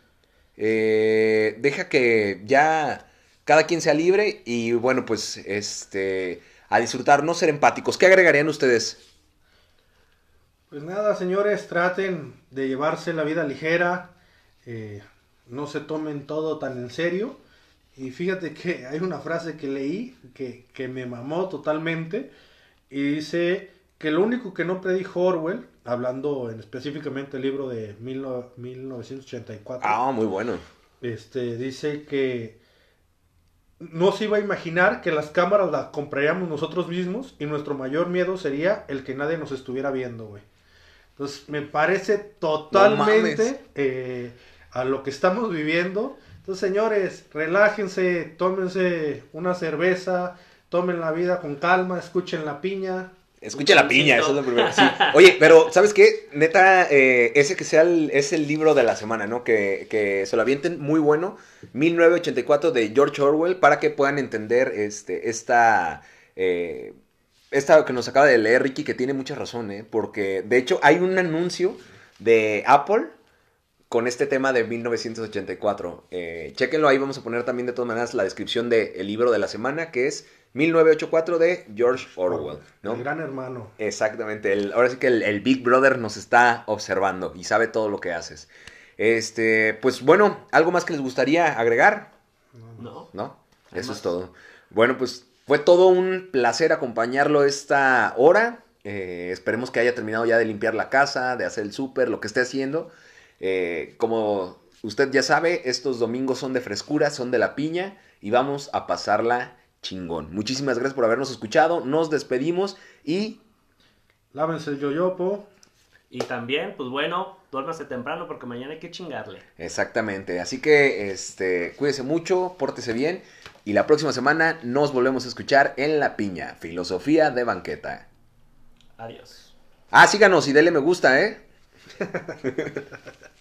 Eh, deja que ya cada quien sea libre y bueno, pues este, a disfrutar, no ser empáticos. ¿Qué agregarían ustedes? Pues nada, señores, traten de llevarse la vida ligera, eh, no se tomen todo tan en serio. Y fíjate que hay una frase que leí que, que me mamó totalmente y dice que lo único que no predijo Orwell, hablando en específicamente del libro de mil no- 1984, Ah, muy bueno. este, dice que no se iba a imaginar que las cámaras las compraríamos nosotros mismos y nuestro mayor miedo sería el que nadie nos estuviera viendo, güey. Entonces me parece totalmente eh, a lo que estamos viviendo. Entonces, señores, relájense, tómense una cerveza, tomen la vida con calma, escuchen la piña. Escucha la piña, eso es lo primero. Sí. Oye, pero ¿sabes qué? Neta, eh, ese que sea el, es el libro de la semana, ¿no? Que, que se lo avienten muy bueno. 1984 de George Orwell para que puedan entender este, esta, eh, esta que nos acaba de leer Ricky, que tiene mucha razón, ¿eh? Porque de hecho hay un anuncio de Apple con este tema de 1984. Eh, chéquenlo, ahí vamos a poner también de todas maneras la descripción del libro de la semana, que es 1984 de George Orwell, ¿no? El gran hermano. Exactamente, el- ahora sí que el, el Big Brother nos está observando y sabe todo lo que haces. Este, pues bueno, ¿algo más que les gustaría agregar? ¿No? ¿No? Eso es todo. Bueno, pues fue todo un placer acompañarlo esta hora. Eh, esperemos que haya terminado ya de limpiar la casa, de hacer el súper, lo que esté haciendo. Eh, como usted ya sabe, estos domingos son de frescura, son de la piña y vamos a pasarla chingón. Muchísimas gracias por habernos escuchado. Nos despedimos y Lávense el yoyopo. Y también, pues bueno, duérmase temprano porque mañana hay que chingarle. exactamente. Así que este, cuídese mucho, pórtese bien y la próxima semana nos volvemos a escuchar en La Piña, Filosofía de Banqueta. Adiós. Ah, síganos y denle me gusta, ¿eh?